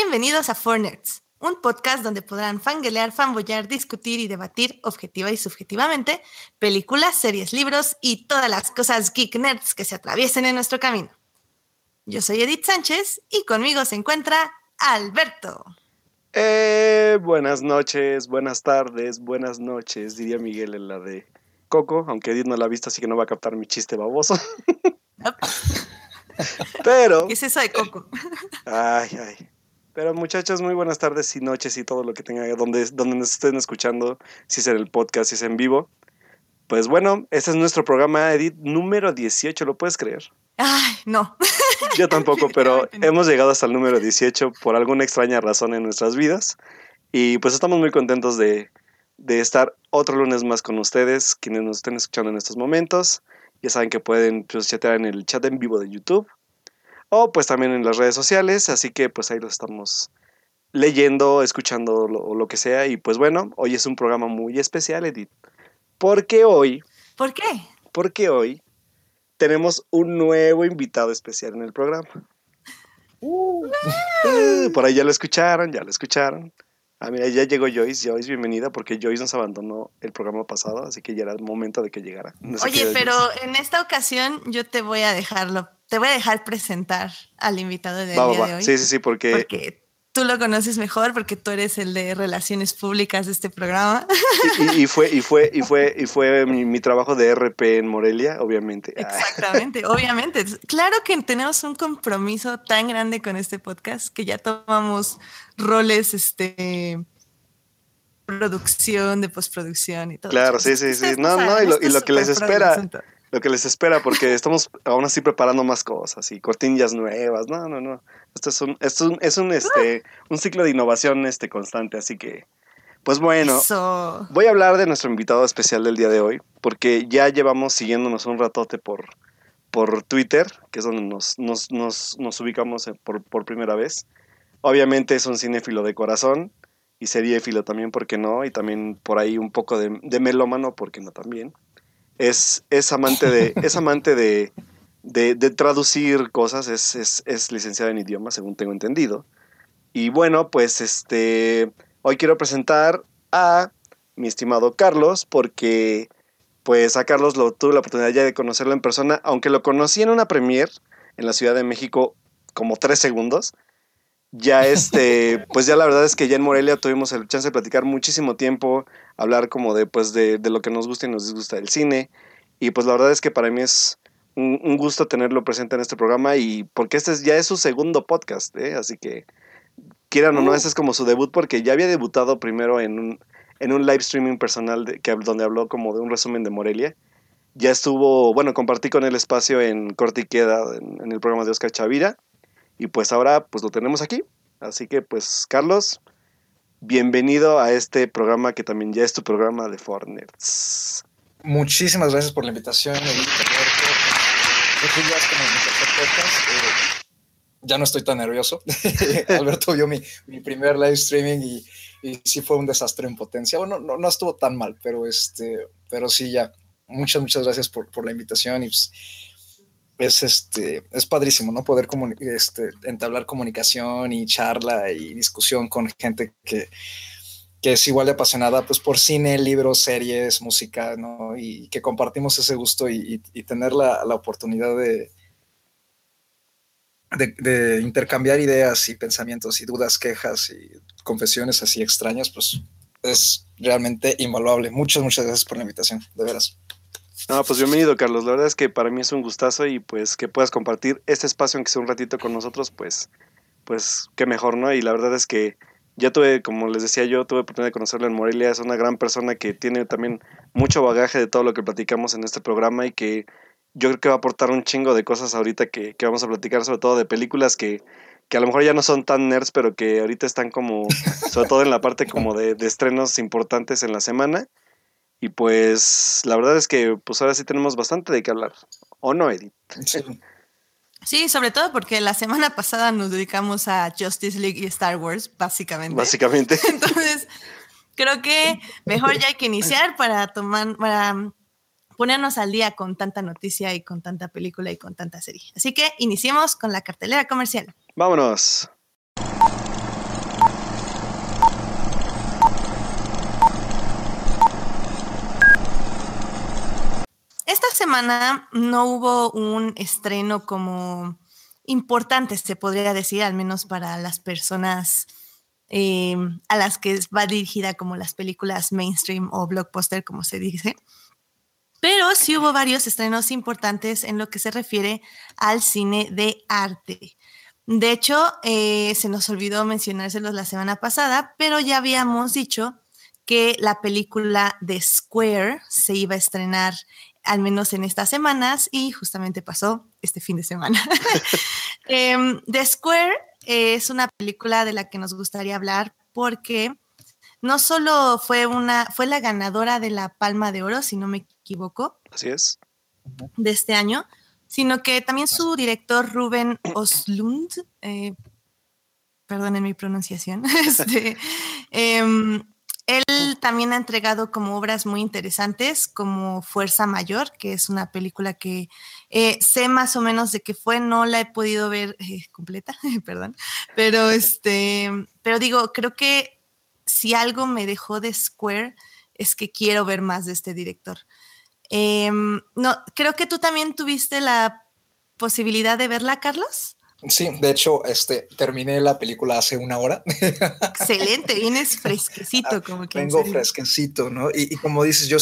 Bienvenidos a Four Nerds, un podcast donde podrán fanguelear, fanboyar, discutir y debatir objetiva y subjetivamente películas, series, libros y todas las cosas geek nerds que se atraviesen en nuestro camino. Yo soy Edith Sánchez y conmigo se encuentra Alberto. Eh, buenas noches, buenas tardes, buenas noches, diría Miguel en la de Coco, aunque Edith no la ha visto, así que no va a captar mi chiste baboso. Pero. ¿Qué es eso de Coco? Ay, ay. Pero muchachos, muy buenas tardes y noches y todo lo que tenga, donde, donde nos estén escuchando, si es en el podcast, si es en vivo. Pues bueno, este es nuestro programa Edit número 18, ¿lo puedes creer? Ay, no. Yo tampoco, pero hemos llegado hasta el número 18 por alguna extraña razón en nuestras vidas. Y pues estamos muy contentos de, de estar otro lunes más con ustedes, quienes nos estén escuchando en estos momentos. Ya saben que pueden pues, chatear en el chat en vivo de YouTube o pues también en las redes sociales, así que pues ahí los estamos leyendo, escuchando lo, lo que sea. Y pues bueno, hoy es un programa muy especial, Edith, porque hoy... ¿Por qué? Porque hoy tenemos un nuevo invitado especial en el programa. Uh, por ahí ya lo escucharon, ya lo escucharon. Ah, mira, ya llegó Joyce. Joyce, bienvenida, porque Joyce nos abandonó el programa pasado, así que ya era el momento de que llegara. Oye, pero en esta ocasión yo te voy a dejarlo, te voy a dejar presentar al invitado del día de hoy. Sí, sí, sí, porque... Porque tú lo conoces mejor, porque tú eres el de relaciones públicas de este programa. Y, fue, y fue, y fue, y fue mi, trabajo de RP en Morelia, obviamente. Ah. Exactamente, obviamente. Claro que tenemos un compromiso tan grande con este podcast que ya tomamos roles, este producción, de postproducción y todo. Claro, sí, sí, sí. No, no, y lo, y lo que les espera, lo que les espera, porque estamos aún así preparando más cosas y cortinillas nuevas. No, no, no. Esto es un, es un, es un, este, un ciclo de innovación este constante, así que, pues bueno, voy a hablar de nuestro invitado especial del día de hoy, porque ya llevamos siguiéndonos un ratote por, por Twitter, que es donde nos, nos, nos, nos ubicamos por, por primera vez. Obviamente es un cinéfilo de corazón y seriéfilo también, ¿por qué no? Y también por ahí un poco de, de melómano, ¿por qué no también? Es, es amante de, es amante de, de, traducir cosas, es, es, es licenciada en idiomas, según tengo entendido. Y bueno, pues este, hoy quiero presentar a mi estimado Carlos, porque pues a Carlos lo tuve la oportunidad ya de conocerlo en persona, aunque lo conocí en una premier en la Ciudad de México como tres segundos ya este, pues ya la verdad es que ya en Morelia tuvimos el chance de platicar muchísimo tiempo, hablar como de, pues de, de lo que nos gusta y nos disgusta del cine. Y pues la verdad es que para mí es un, gusto tenerlo presente en este programa y porque este ya es su segundo podcast, ¿eh? así que quieran o no, ese es como su debut porque ya había debutado primero en un, en un live streaming personal de, que, donde habló como de un resumen de Morelia. Ya estuvo, bueno, compartí con el espacio en Corte y Queda, en, en el programa de Oscar Chavira y pues ahora pues lo tenemos aquí. Así que pues Carlos, bienvenido a este programa que también ya es tu programa de Fornets. Muchísimas gracias por la invitación. ya no estoy tan nervioso. Alberto vio mi, mi, primer live streaming y, y, sí fue un desastre en potencia. Bueno, no, no, estuvo tan mal, pero, este, pero sí, ya. Muchas, muchas gracias por, por la invitación pues, es este es padrísimo, ¿no? Poder este, entablar comunicación y charla y discusión con gente que, que, es igual de apasionada pues por cine, libros, series, música, ¿no? Y que compartimos ese gusto y, tener la, la oportunidad de, de, intercambiar ideas y pensamientos y dudas, quejas y confesiones así extrañas, pues es realmente invaluable. Muchas, muchas gracias por la invitación, de veras. No, pues bienvenido, Carlos. La verdad es que para mí es un gustazo y pues que puedas compartir este espacio, aunque sea un ratito con nosotros, pues, pues qué mejor, ¿no? Y la verdad es que ya tuve, como les decía yo, tuve oportunidad de conocerlo en Morelia. Es una gran persona que tiene también mucho bagaje de todo lo que platicamos en este programa y que yo creo que va a aportar un chingo de cosas ahorita que, que vamos a platicar, sobre todo de películas que, que a lo mejor ya no son tan nerds, pero que ahorita están como, sobre todo en la parte como de, de estrenos importantes en la semana. Y pues la verdad es que pues ahora sí tenemos bastante de qué hablar. ¿O no, Edith? Sí. sobre todo porque la semana pasada nos dedicamos a Justice League y Star Wars, básicamente. Básicamente. Entonces, creo que mejor ya hay que iniciar para tomar, para ponernos al día con tanta noticia y con tanta película y con tanta serie. Así que iniciemos con la cartelera comercial. Vámonos. Esta semana no hubo un estreno como importante, se podría decir, al menos para las personas eh, a las que va dirigida como las películas mainstream o blockbuster, como se dice. Pero sí hubo varios estrenos importantes en lo que se refiere al cine de arte. De hecho, eh, se nos olvidó mencionárselos la semana pasada, pero ya habíamos dicho que la película de Square se iba a estrenar al menos en estas semanas y justamente pasó este fin de semana. Em, The Square es una película de la que nos gustaría hablar porque no solo fue una fue la ganadora de la Palma de Oro, si no me equivoco. Así es. De este año, sino que también su director Ruben Oslund, eh, perdonen mi pronunciación, este, em, él también ha entregado como obras muy interesantes, como Fuerza Mayor, que es una película que eh, sé más o menos de qué fue, no la he podido ver eh, completa, perdón, pero este, pero digo, creo que si algo me dejó de Square es que quiero ver más de este director. Em, no, creo que tú también tuviste la posibilidad de verla, Carlos. Sí, de hecho, este, terminé la película hace una hora. Excelente, vienes fresquecito, ah, como que. Vengo fresquecito, ¿no? Y, como dices, yo,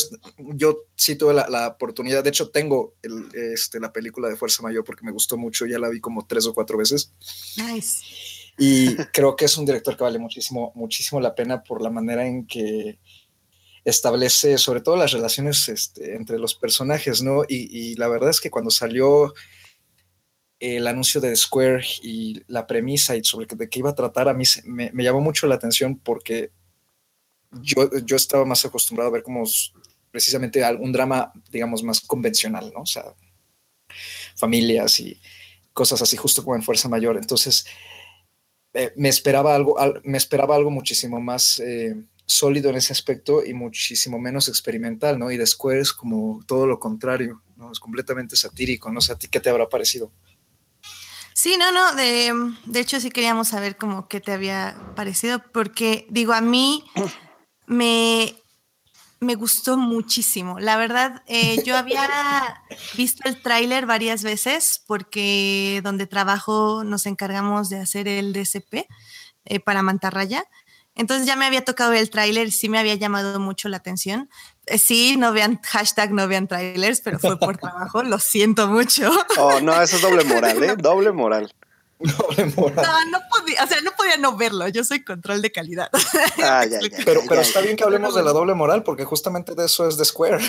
yo sí tuve la, oportunidad, de hecho, tengo el, este, la película de Fuerza Mayor porque me gustó mucho, ya la vi como tres o cuatro veces. Nice. Y creo que es un director que vale muchísimo, muchísimo la pena por la manera en que establece sobre todo las relaciones este, entre los personajes, ¿no? Y, y la verdad es que cuando salió el anuncio de Square y la premisa y sobre de qué iba a tratar, a mí me, llamó mucho la atención porque yo, yo estaba más acostumbrado a ver como precisamente algún drama, digamos, más convencional, ¿no? O sea, familias y cosas así, justo como en Fuerza Mayor. Entonces, eh, me, esperaba algo, me esperaba algo muchísimo más eh, sólido en ese aspecto y muchísimo menos experimental, ¿no? Y de Square es como todo lo contrario, ¿no? Es completamente satírico, no sé, ¿a ti qué te habrá parecido? Sí, no, no, de, de hecho sí queríamos saber como qué te había parecido, porque digo, a mí me, me gustó muchísimo. La verdad, eh, yo había visto el tráiler varias veces porque donde trabajo nos encargamos de hacer el DCP eh, para Mantarraya. Entonces ya me había tocado el tráiler, sí me había llamado mucho la atención. Eh, sí, no vean hashtag, no vean trailers, pero fue por trabajo, lo siento mucho. Oh, no, eso es doble moral, ¿eh? Doble moral. Doble moral. No, no podía, o sea, no podía no verlo, yo soy control de calidad. Ah, ya, pero, pero está bien que hablemos de la doble moral, porque justamente de eso es de Square.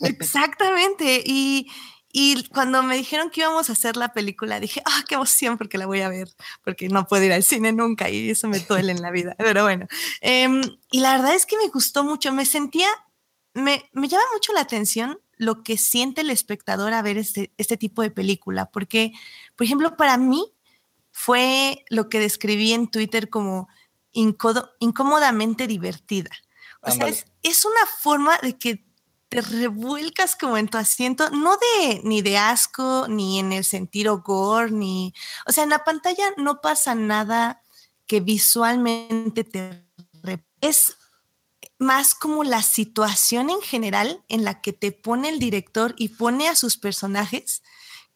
Exactamente, y, y cuando me dijeron que íbamos a hacer la película, dije, ah, qué emoción, porque la voy a ver, porque no puedo ir al cine nunca y eso me duele en la vida. Pero bueno, em, y la verdad es que me gustó mucho, me sentía, me, me, llama mucho la atención lo que siente el espectador a ver este, este tipo de película, porque, por ejemplo, para mí fue lo que describí en Twitter como incómodamente divertida. O sea, es, es una forma de que te revuelcas como en tu asiento, no de ni de asco, ni en el sentido gore, ni, o sea, en la pantalla no pasa nada que visualmente te es más como la situación en general en la que te pone el director y pone a sus personajes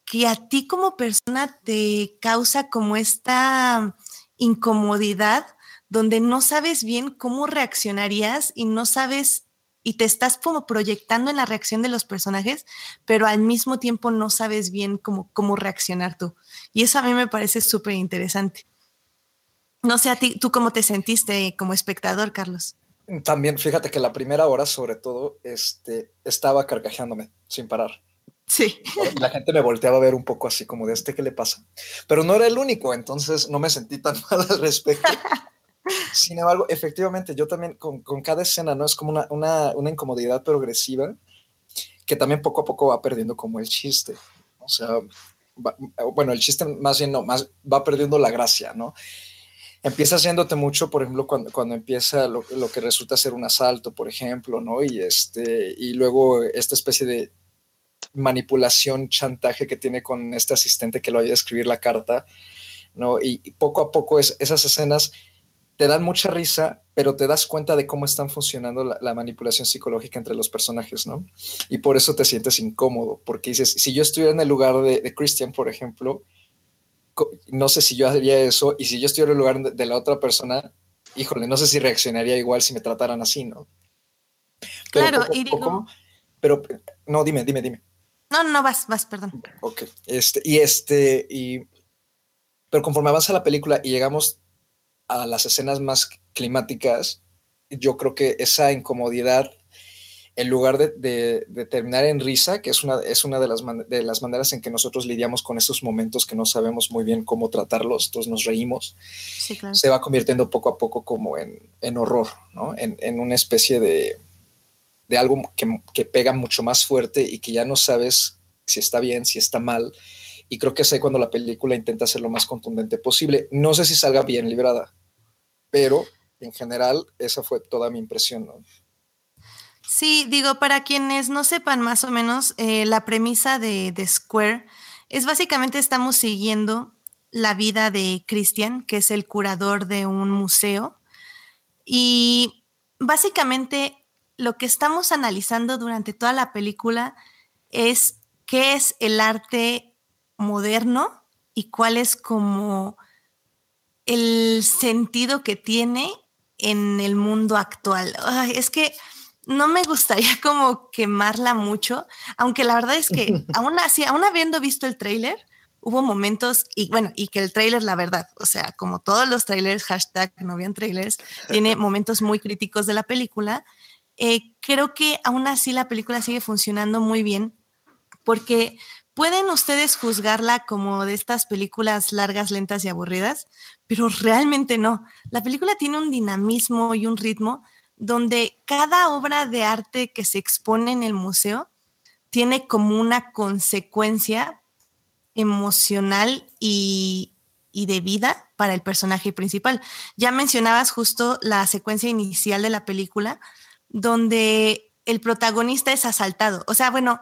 que a ti como persona te causa como esta incomodidad donde no sabes bien cómo reaccionarías y no sabes y te estás como proyectando en la reacción de los personajes, pero al mismo tiempo no sabes bien cómo, cómo reaccionar tú. Y eso a mí me parece súper interesante. No sé a ti, ¿tú cómo te sentiste como espectador, Carlos? También, fíjate que la primera hora, sobre todo, este, estaba carcajeándome sin parar. Sí. La gente me volteaba a ver un poco así como de este, ¿qué le pasa? Pero no era el único, entonces no me sentí tan mal al respecto. Sin embargo, efectivamente, yo también con, con cada escena, ¿no? Es como una, una, una, incomodidad progresiva que también poco a poco va perdiendo como el chiste. O sea, bueno, el chiste más bien no, más va perdiendo la gracia, ¿no? Empieza haciéndote mucho, por ejemplo, cuando, cuando empieza lo, lo, que resulta ser un asalto, por ejemplo, ¿no? Y, este, y luego esta especie de manipulación, chantaje que tiene con este asistente que lo ayuda a escribir la carta, ¿no? Y, poco a poco es, esas escenas te dan mucha risa, pero te das cuenta de cómo están funcionando la, manipulación psicológica entre los personajes, ¿no? Y por eso te sientes incómodo, porque dices, si yo estuviera en el lugar de, Christian, por ejemplo, no sé si yo haría eso, y si yo estuviera en el lugar de, la otra persona, híjole, no sé si reaccionaría igual si me trataran así, ¿no? claro, y digo... pero, no, dime, dime, dime. No, no, vas, vas, perdón. Ok, este, y este, y... Pero conforme avanza la película y llegamos a las escenas más climáticas, yo creo que esa incomodidad, en lugar de, terminar en risa, que es una, es una de, las de las maneras en que nosotros lidiamos con esos momentos que no sabemos muy bien cómo tratarlos, entonces nos reímos, se va convirtiendo poco a poco como en, horror, ¿no? en, una especie de, de algo que, que, pega mucho más fuerte y que ya no sabes si está bien, si está mal. Y creo que es ahí cuando la película intenta ser lo más contundente posible. No sé si salga bien librada, pero en general esa fue toda mi impresión. Sí, digo, para quienes no sepan más o menos, eh, la premisa de, de, Square es básicamente estamos siguiendo la vida de Christian, que es el curador de un museo, y básicamente lo que estamos analizando durante toda la película es qué es el arte moderno y cuál es como el sentido que tiene en el mundo actual. es que no me gustaría como quemarla mucho, aunque la verdad es que aún así, aún habiendo visto el tráiler, hubo momentos, y bueno, y que el tráiler, la verdad, o sea, como todos los trailers, hashtag no habían trailers, tiene momentos muy críticos de la película. Eh, creo que aún así la película sigue funcionando muy bien porque pueden ustedes juzgarla como de estas películas largas, lentas y aburridas, pero realmente no. La película tiene un dinamismo y un ritmo donde cada obra de arte que se expone en el museo tiene como una consecuencia emocional y, de vida para el personaje principal. Ya mencionabas justo la secuencia inicial de la película, donde el protagonista es asaltado. O sea, bueno,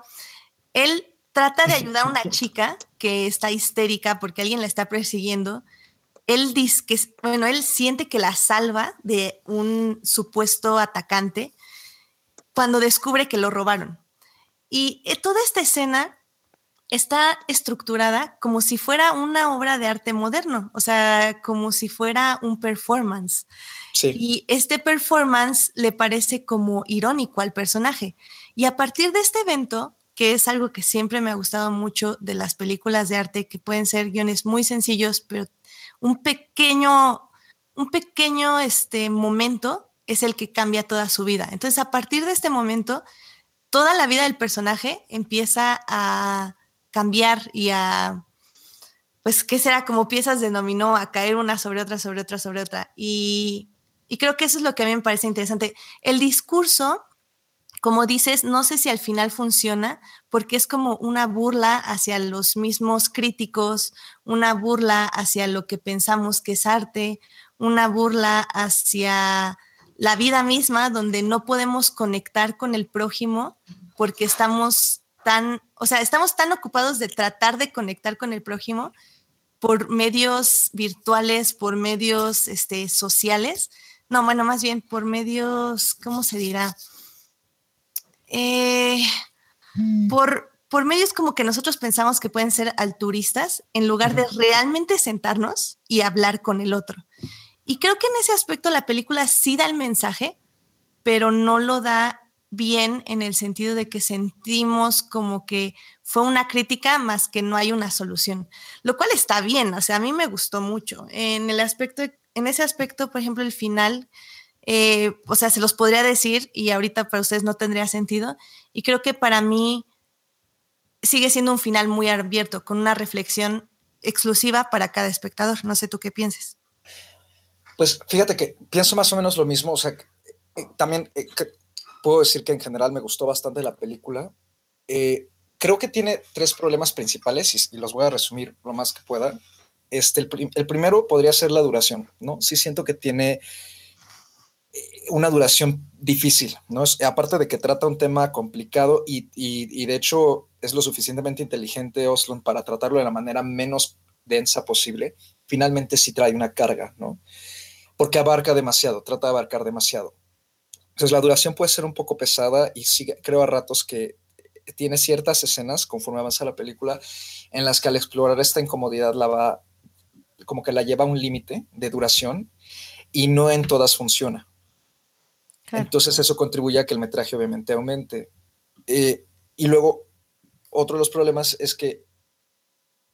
él trata de ayudar a una chica que está histérica porque alguien la está persiguiendo él dice que, bueno, él siente que la salva de un supuesto atacante cuando descubre que lo robaron. Y eh, toda esta escena está estructurada como si fuera una obra de arte moderno, o sea, como si fuera un performance. Y este performance le parece como irónico al personaje. Y a partir de este evento, que es algo que siempre me ha gustado mucho de las películas de arte, que pueden ser guiones muy sencillos, pero un pequeño, un pequeño este, momento es el que cambia toda su vida. Entonces, a partir de este momento, toda la vida del personaje empieza a cambiar y a, pues, ¿qué será? Como piezas de dominó, a caer una sobre otra, sobre otra, sobre otra. Y, y creo que eso es lo que a mí me parece interesante. El discurso como dices, no sé si al final funciona porque es como una burla hacia los mismos críticos, una burla hacia lo que pensamos que es arte, una burla hacia la vida misma donde no podemos conectar con el prójimo porque estamos tan, o sea, estamos tan ocupados de tratar de conectar con el prójimo por medios virtuales, por medios este, sociales, no, bueno, más bien por medios, ¿cómo se dirá? Eh, mm. por, por medios como que nosotros pensamos que pueden ser alturistas, en lugar de realmente sentarnos y hablar con el otro. Y creo que en ese aspecto la película sí da el mensaje, pero no lo da bien en el sentido de que sentimos como que fue una crítica más que no hay una solución, lo cual está bien, o sea, a mí me gustó mucho. En el aspecto, en ese aspecto, por ejemplo, el final eh, o sea, se los podría decir y ahorita para ustedes no tendría sentido. Y creo que para mí sigue siendo un final muy abierto, con una reflexión exclusiva para cada espectador. No sé tú qué pienses. Pues fíjate que pienso más o menos lo mismo. O sea, eh, también eh, puedo decir que en general me gustó bastante la película. creo que tiene tres problemas principales y, los voy a resumir lo más que pueda. Este, el, el primero podría ser la duración, ¿no? Sí siento que tiene una duración difícil, ¿no? aparte de que trata un tema complicado y, y, de hecho es lo suficientemente inteligente Oslo para tratarlo de la manera menos densa posible, finalmente sí trae una carga, ¿no? Porque abarca demasiado, trata de abarcar demasiado. Entonces la duración puede ser un poco pesada y creo a ratos que tiene ciertas escenas conforme avanza la película en las que al explorar esta incomodidad la va, como que la lleva a un límite de duración y no en todas funciona. Entonces eso contribuye a que el metraje obviamente aumente. Eh, y luego, otro de los problemas es que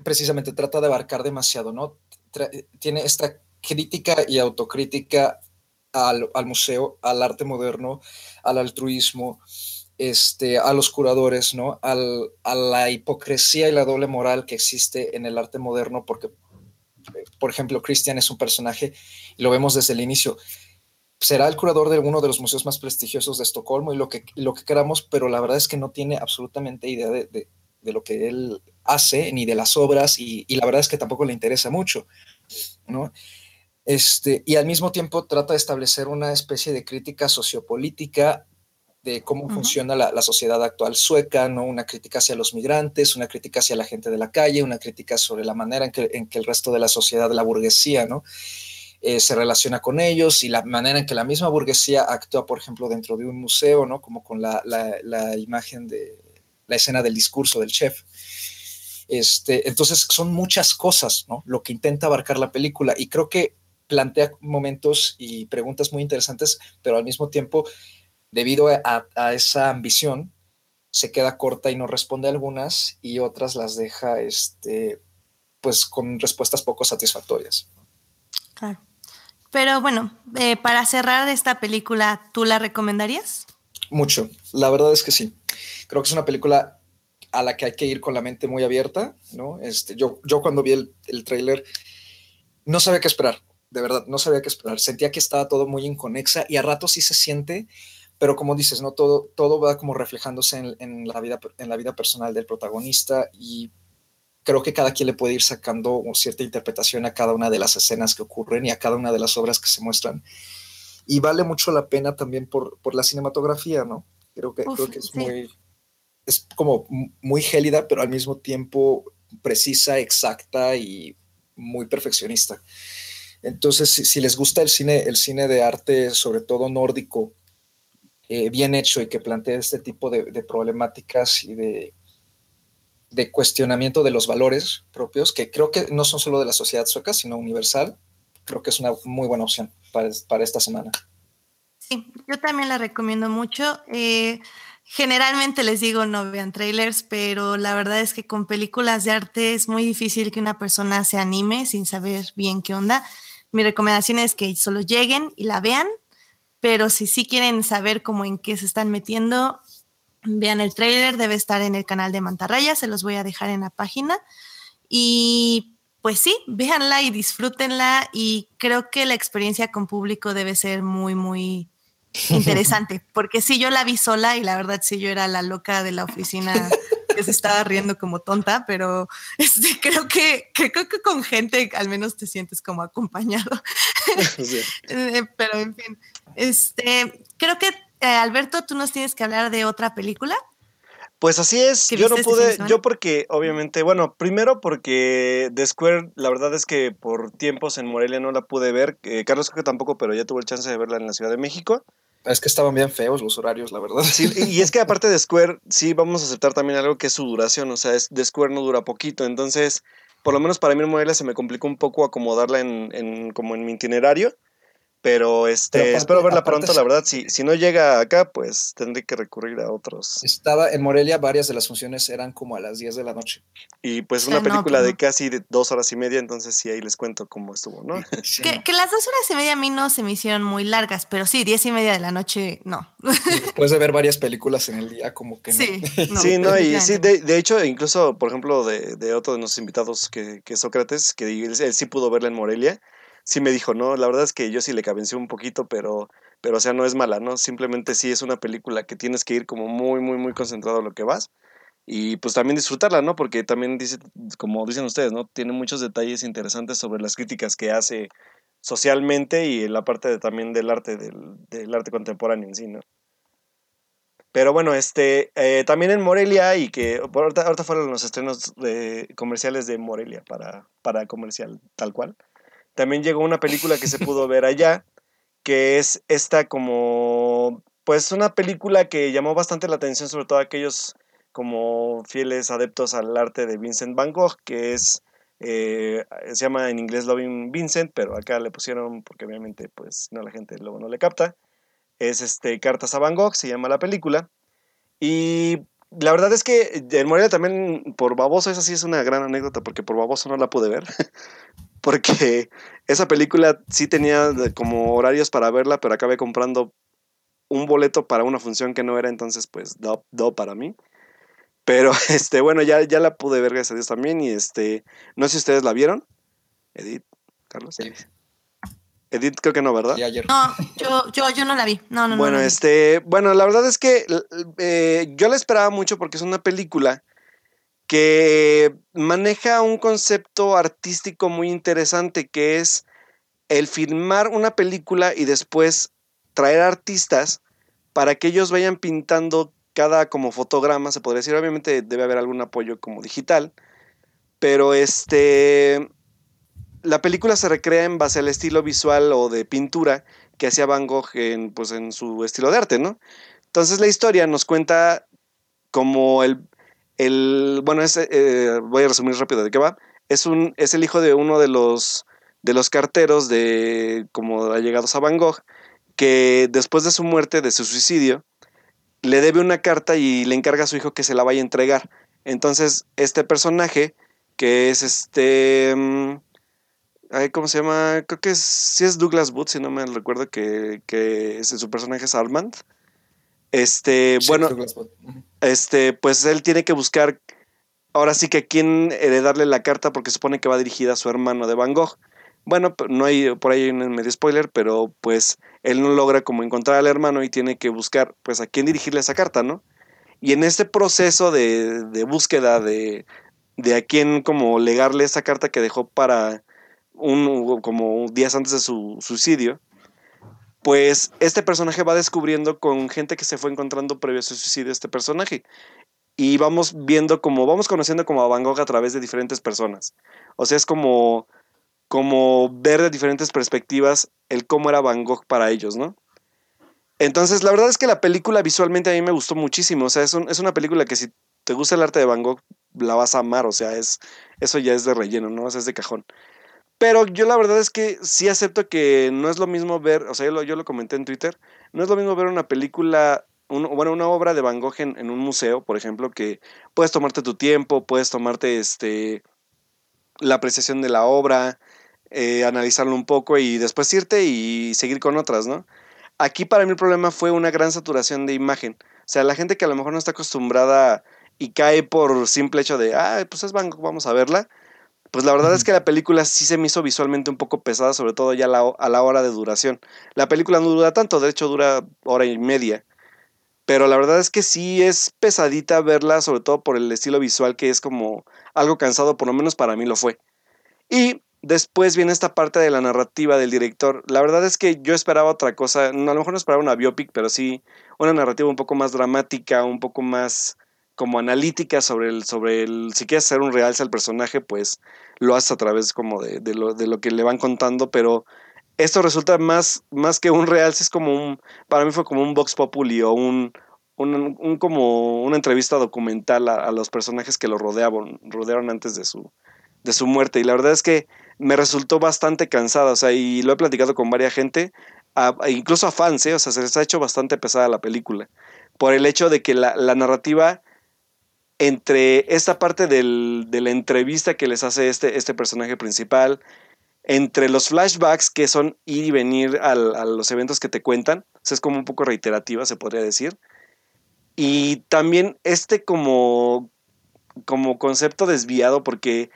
precisamente trata de abarcar demasiado, ¿no? tiene esta crítica y autocrítica al, museo, al arte moderno, al altruismo, este, a los curadores, ¿no? Al, a la hipocresía y la doble moral que existe en el arte moderno, porque, por ejemplo, Christian es un personaje, y lo vemos desde el inicio, será el curador de uno de los museos más prestigiosos de Estocolmo y lo que, lo que queramos, pero la verdad es que no tiene absolutamente idea de, lo que él hace ni de las obras y, la verdad es que tampoco le interesa mucho, ¿no? Este, y al mismo tiempo trata de establecer una especie de crítica sociopolítica de cómo funciona la, sociedad actual sueca, ¿no? Una crítica hacia los migrantes, una crítica hacia la gente de la calle, una crítica sobre la manera en que, en que el resto de la sociedad, la burguesía, ¿no? Eh, se relaciona con ellos y la manera en que la misma burguesía actúa, por ejemplo, dentro de un museo, ¿no? Como con la, imagen de la escena del discurso del chef. Este, entonces, son muchas cosas, ¿no? Lo que intenta abarcar la película y creo que plantea momentos y preguntas muy interesantes, pero al mismo tiempo, debido a, a esa ambición, se queda corta y no responde a algunas y otras las deja, este, pues, con respuestas poco satisfactorias. Claro. Pero bueno, eh, para cerrar esta película, ¿tú la recomendarías? Mucho, la verdad es que sí. Creo que es una película a la que hay que ir con la mente muy abierta, ¿no? Este, yo, yo cuando vi el, el tráiler no sabía qué esperar, de verdad, no sabía qué esperar. Sentía que estaba todo muy inconexa y a ratos sí se siente, pero como dices, ¿no? Todo, todo va como reflejándose en, en, la vida, en la vida personal del protagonista y creo que cada quien le puede ir sacando cierta interpretación a cada una de las escenas que ocurren y a cada una de las obras que se muestran. Y vale mucho la pena también por, por la cinematografía, ¿no? Creo que, creo que es muy, es como muy gélida, pero al mismo tiempo precisa, exacta y muy perfeccionista. Entonces, si, les gusta el cine, el cine de arte, sobre todo nórdico, eh, bien hecho y que plantea este tipo de, de problemáticas y de de cuestionamiento de los valores propios, que creo que no son solo de la sociedad sueca, sino universal, creo que es una muy buena opción para, para esta semana. Sí, yo también la recomiendo mucho. Eh, generalmente les digo no vean trailers, pero la verdad es que con películas de arte es muy difícil que una persona se anime sin saber bien qué onda. Mi recomendación es que solo lleguen y la vean, pero si sí quieren saber cómo en qué se están metiendo, Vean el trailer, debe estar en el canal de Mantarraya, se los voy a dejar en la página. Y pues sí, véanla y disfrútenla y creo que la experiencia con público debe ser muy, muy interesante, porque sí, yo la vi sola y la verdad sí, yo era la loca de la oficina que se estaba riendo como tonta, pero este, creo, que, creo que con gente al menos te sientes como acompañado. Eh, pero en fin, este, creo que eh, Alberto, tú nos tienes que hablar de otra película. Pues así es, yo no pude, yo porque obviamente, bueno, primero porque The Square, la verdad es que por tiempos en Morelia no la pude ver, eh, Carlos creo que tampoco, pero ya tuve el chance de verla en la Ciudad de México. Es que estaban bien feos los horarios, la verdad. Sí, y es que aparte de Square, sí vamos a aceptar también algo que es su duración, o sea, es, The Square no dura poquito, entonces, por lo menos para mí en Morelia se me complicó un poco acomodarla en, en como en mi itinerario. Pero este, espero verla pronto, la verdad. Si, si no llega acá, pues tendré que recurrir a otros. Estaba en Morelia, varias de las funciones eran como a las 10 de la noche. Y pues una película de casi de dos horas y media, entonces sí, ahí les cuento cómo estuvo, ¿no? que, las dos horas y media a mí no se me hicieron muy largas, pero sí, diez y media de la noche, no. Después de ver varias películas en el día, como que no. Sí, sí no, y sí, de, hecho, incluso, por ejemplo, de, de otro de nuestros invitados, que, que Sócrates, que él, él sí pudo verla en Morelia sí me dijo, no, la verdad es que yo sí le cabenció un poquito, pero, pero, o sea, no es mala, ¿no? Simplemente sí es una película que tienes que ir como muy, muy, muy concentrado a lo que vas. Y pues también disfrutarla, ¿no? Porque también dice, como dicen ustedes, ¿no? Tiene muchos detalles interesantes sobre las críticas que hace socialmente y la parte también del arte, del, arte contemporáneo en sí, ¿no? Pero bueno, este, eh, también en Morelia y que ahorita, ahorita fueron los estrenos de, comerciales de Morelia para, para comercial tal cual. También llegó una película que se pudo ver allá, que es esta como, pues una película que llamó bastante la atención, sobre todo a aquellos como fieles adeptos al arte de Vincent Van Gogh, que es, eh, se llama en inglés Loving Vincent, pero acá le pusieron, porque obviamente pues no la gente luego no le capta, es este Cartas a Van Gogh, se llama la película, y la verdad es que en Morelia también por baboso, esa sí es una gran anécdota, porque por baboso no la pude ver, porque esa película sí tenía como horarios para verla, pero acabé comprando un boleto para una función que no era, entonces pues do, do para mí. Pero este, bueno, ya, ya la pude ver, gracias a Dios también. Y este, no sé si ustedes la vieron. Edith, Carlos. Edith, creo que no, ¿verdad? No, yo, yo, yo no la vi. No, no, bueno, no. este, bueno, la verdad es que eh, yo la esperaba mucho porque es una película que maneja un concepto artístico muy interesante que es el filmar una película y después traer artistas para que ellos vayan pintando cada como fotograma, se podría decir, obviamente debe haber algún apoyo como digital, pero este, la película se recrea en base al estilo visual o de pintura que hacía Van Gogh en, pues, en su estilo de arte, ¿no? Entonces la historia nos cuenta como el, el bueno, eh, voy a resumir rápido de qué va, es, un, es el hijo de uno de los, de los carteros de como allegados a Van Gogh, que después de su muerte, de su suicidio, le debe una carta y le encarga a su hijo que se la vaya a entregar. Entonces, este personaje, que es este... Mm, ¿Cómo se llama? Creo que sí es Douglas Booth, si no me recuerdo que, que su personaje es Armand. Este, bueno, este, pues él tiene que buscar ahora sí que quién heredarle la carta porque supone que va dirigida a su hermano de Van Gogh. Bueno, no hay por ahí un medio spoiler, pero pues él no logra como encontrar al hermano y tiene que buscar pues a quién dirigirle esa carta, ¿no? Y en este proceso de, de búsqueda de, de, a quién como legarle esa carta que dejó para un como días antes de su suicidio, pues este personaje va descubriendo con gente que se fue encontrando previo a su suicidio este personaje. Y vamos viendo como, vamos conociendo como a Van Gogh a través de diferentes personas. O sea, es como como ver de diferentes perspectivas el cómo era Van Gogh para ellos, ¿no? Entonces, la verdad es que la película visualmente a mí me gustó muchísimo. O sea, es, es una película que si te gusta el arte de Van Gogh, la vas a amar. O sea, es, eso ya es de relleno, ¿no? Es de cajón. Pero yo la verdad es que sí acepto que no es lo mismo ver, o sea, yo lo, yo lo comenté en Twitter, no es lo mismo ver una película, bueno, una obra de Van Gogh en, un museo, por ejemplo, que puedes tomarte tu tiempo, puedes tomarte este, la apreciación de la obra, eh, analizarlo un poco y después irte y seguir con otras, ¿no? Aquí para mí el problema fue una gran saturación de imagen. O sea, la gente que a lo mejor no está acostumbrada y cae por simple hecho de, ah, pues es banco, vamos a verla. Pues la verdad es que la película sí se me hizo visualmente un poco pesada, sobre todo ya a la hora de duración. La película no dura tanto, de hecho dura hora y media. Pero la verdad es que sí es pesadita verla, sobre todo por el estilo visual que es como algo cansado, por lo menos para mí lo fue. Y Después viene esta parte de la narrativa del director. La verdad es que yo esperaba otra cosa. a lo mejor no esperaba una biopic, pero sí una narrativa un poco más dramática, un poco más como analítica sobre el, sobre el, si quieres hacer un realce al personaje, pues lo haces a través como de, de, lo, de lo que le van contando, pero esto resulta más, más que un realce, es como un, para mí fue como un Vox Populi o un, un, como una entrevista documental a, a, los personajes que lo rodeaban, rodearon antes de su, de su muerte. Y la verdad es que me resultó bastante cansada, o sea, y lo he platicado con varias gente, incluso a fans, ¿eh? o sea, se les ha hecho bastante pesada la película, por el hecho de que la, narrativa entre esta parte del, de la entrevista que les hace este, este personaje principal, entre los flashbacks que son ir y venir a los eventos que te cuentan, es como un poco reiterativa, se podría decir, y también este como, como concepto desviado, porque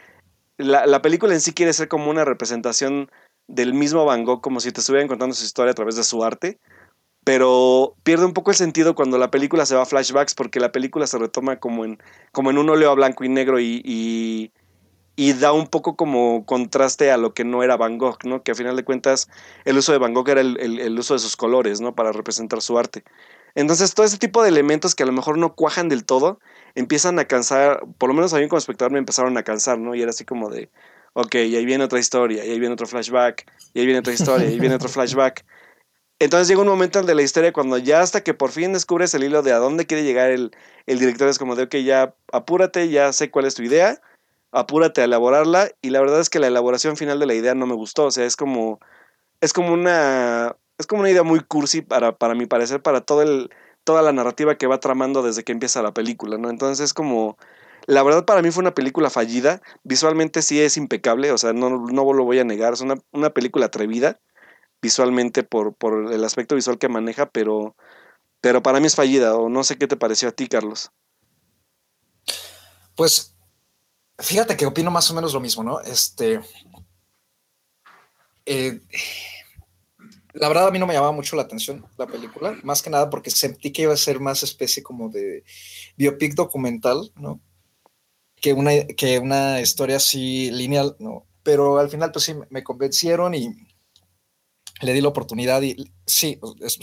la, película en sí quiere ser como una representación del mismo Van Gogh, como si te estuvieran contando su historia a través de su arte, pero pierde un poco el sentido cuando la película se va a flashbacks porque la película se retoma como en, como en un óleo a blanco y negro y, y da un poco como contraste a lo que no era Van Gogh, ¿no? Que a final de cuentas el uso de Van Gogh era el, el, uso de sus colores, ¿no? Para representar su arte. Entonces todo ese tipo de elementos que a lo mejor no cuajan del todo, empiezan a cansar, por lo menos a mí como espectador me empezaron a cansar, ¿no? Y era así como de, ok, y ahí viene otra historia, y ahí viene otro flashback, y ahí viene otra historia, y ahí viene otro flashback. Entonces llega un momento de la historia cuando ya hasta que por fin descubres el hilo de a dónde quiere llegar el, el director, es como de, ok, ya apúrate, ya sé cuál es tu idea, apúrate a elaborarla y la verdad es que la elaboración final de la idea no me gustó, o sea, es como es como una es como una idea muy cursi para, para mi parecer para todo el toda la narrativa que va tramando desde que empieza la película, ¿no? Entonces es como la verdad para mí fue una película fallida, visualmente sí es impecable, o sea, no, no lo voy a negar, es una, una película atrevida visualmente por, por el aspecto visual que maneja, pero pero para mí es fallida o no sé qué te pareció a ti, Carlos. Pues Fíjate que opino más o menos lo mismo, ¿no? Este. Eh, la verdad a mí no me llamaba mucho la atención la película, más que nada porque sentí que iba a ser más especie como de biopic documental, ¿no? Que una, que una historia así lineal, ¿no? Pero al final pues sí me convencieron y le di la oportunidad y sí,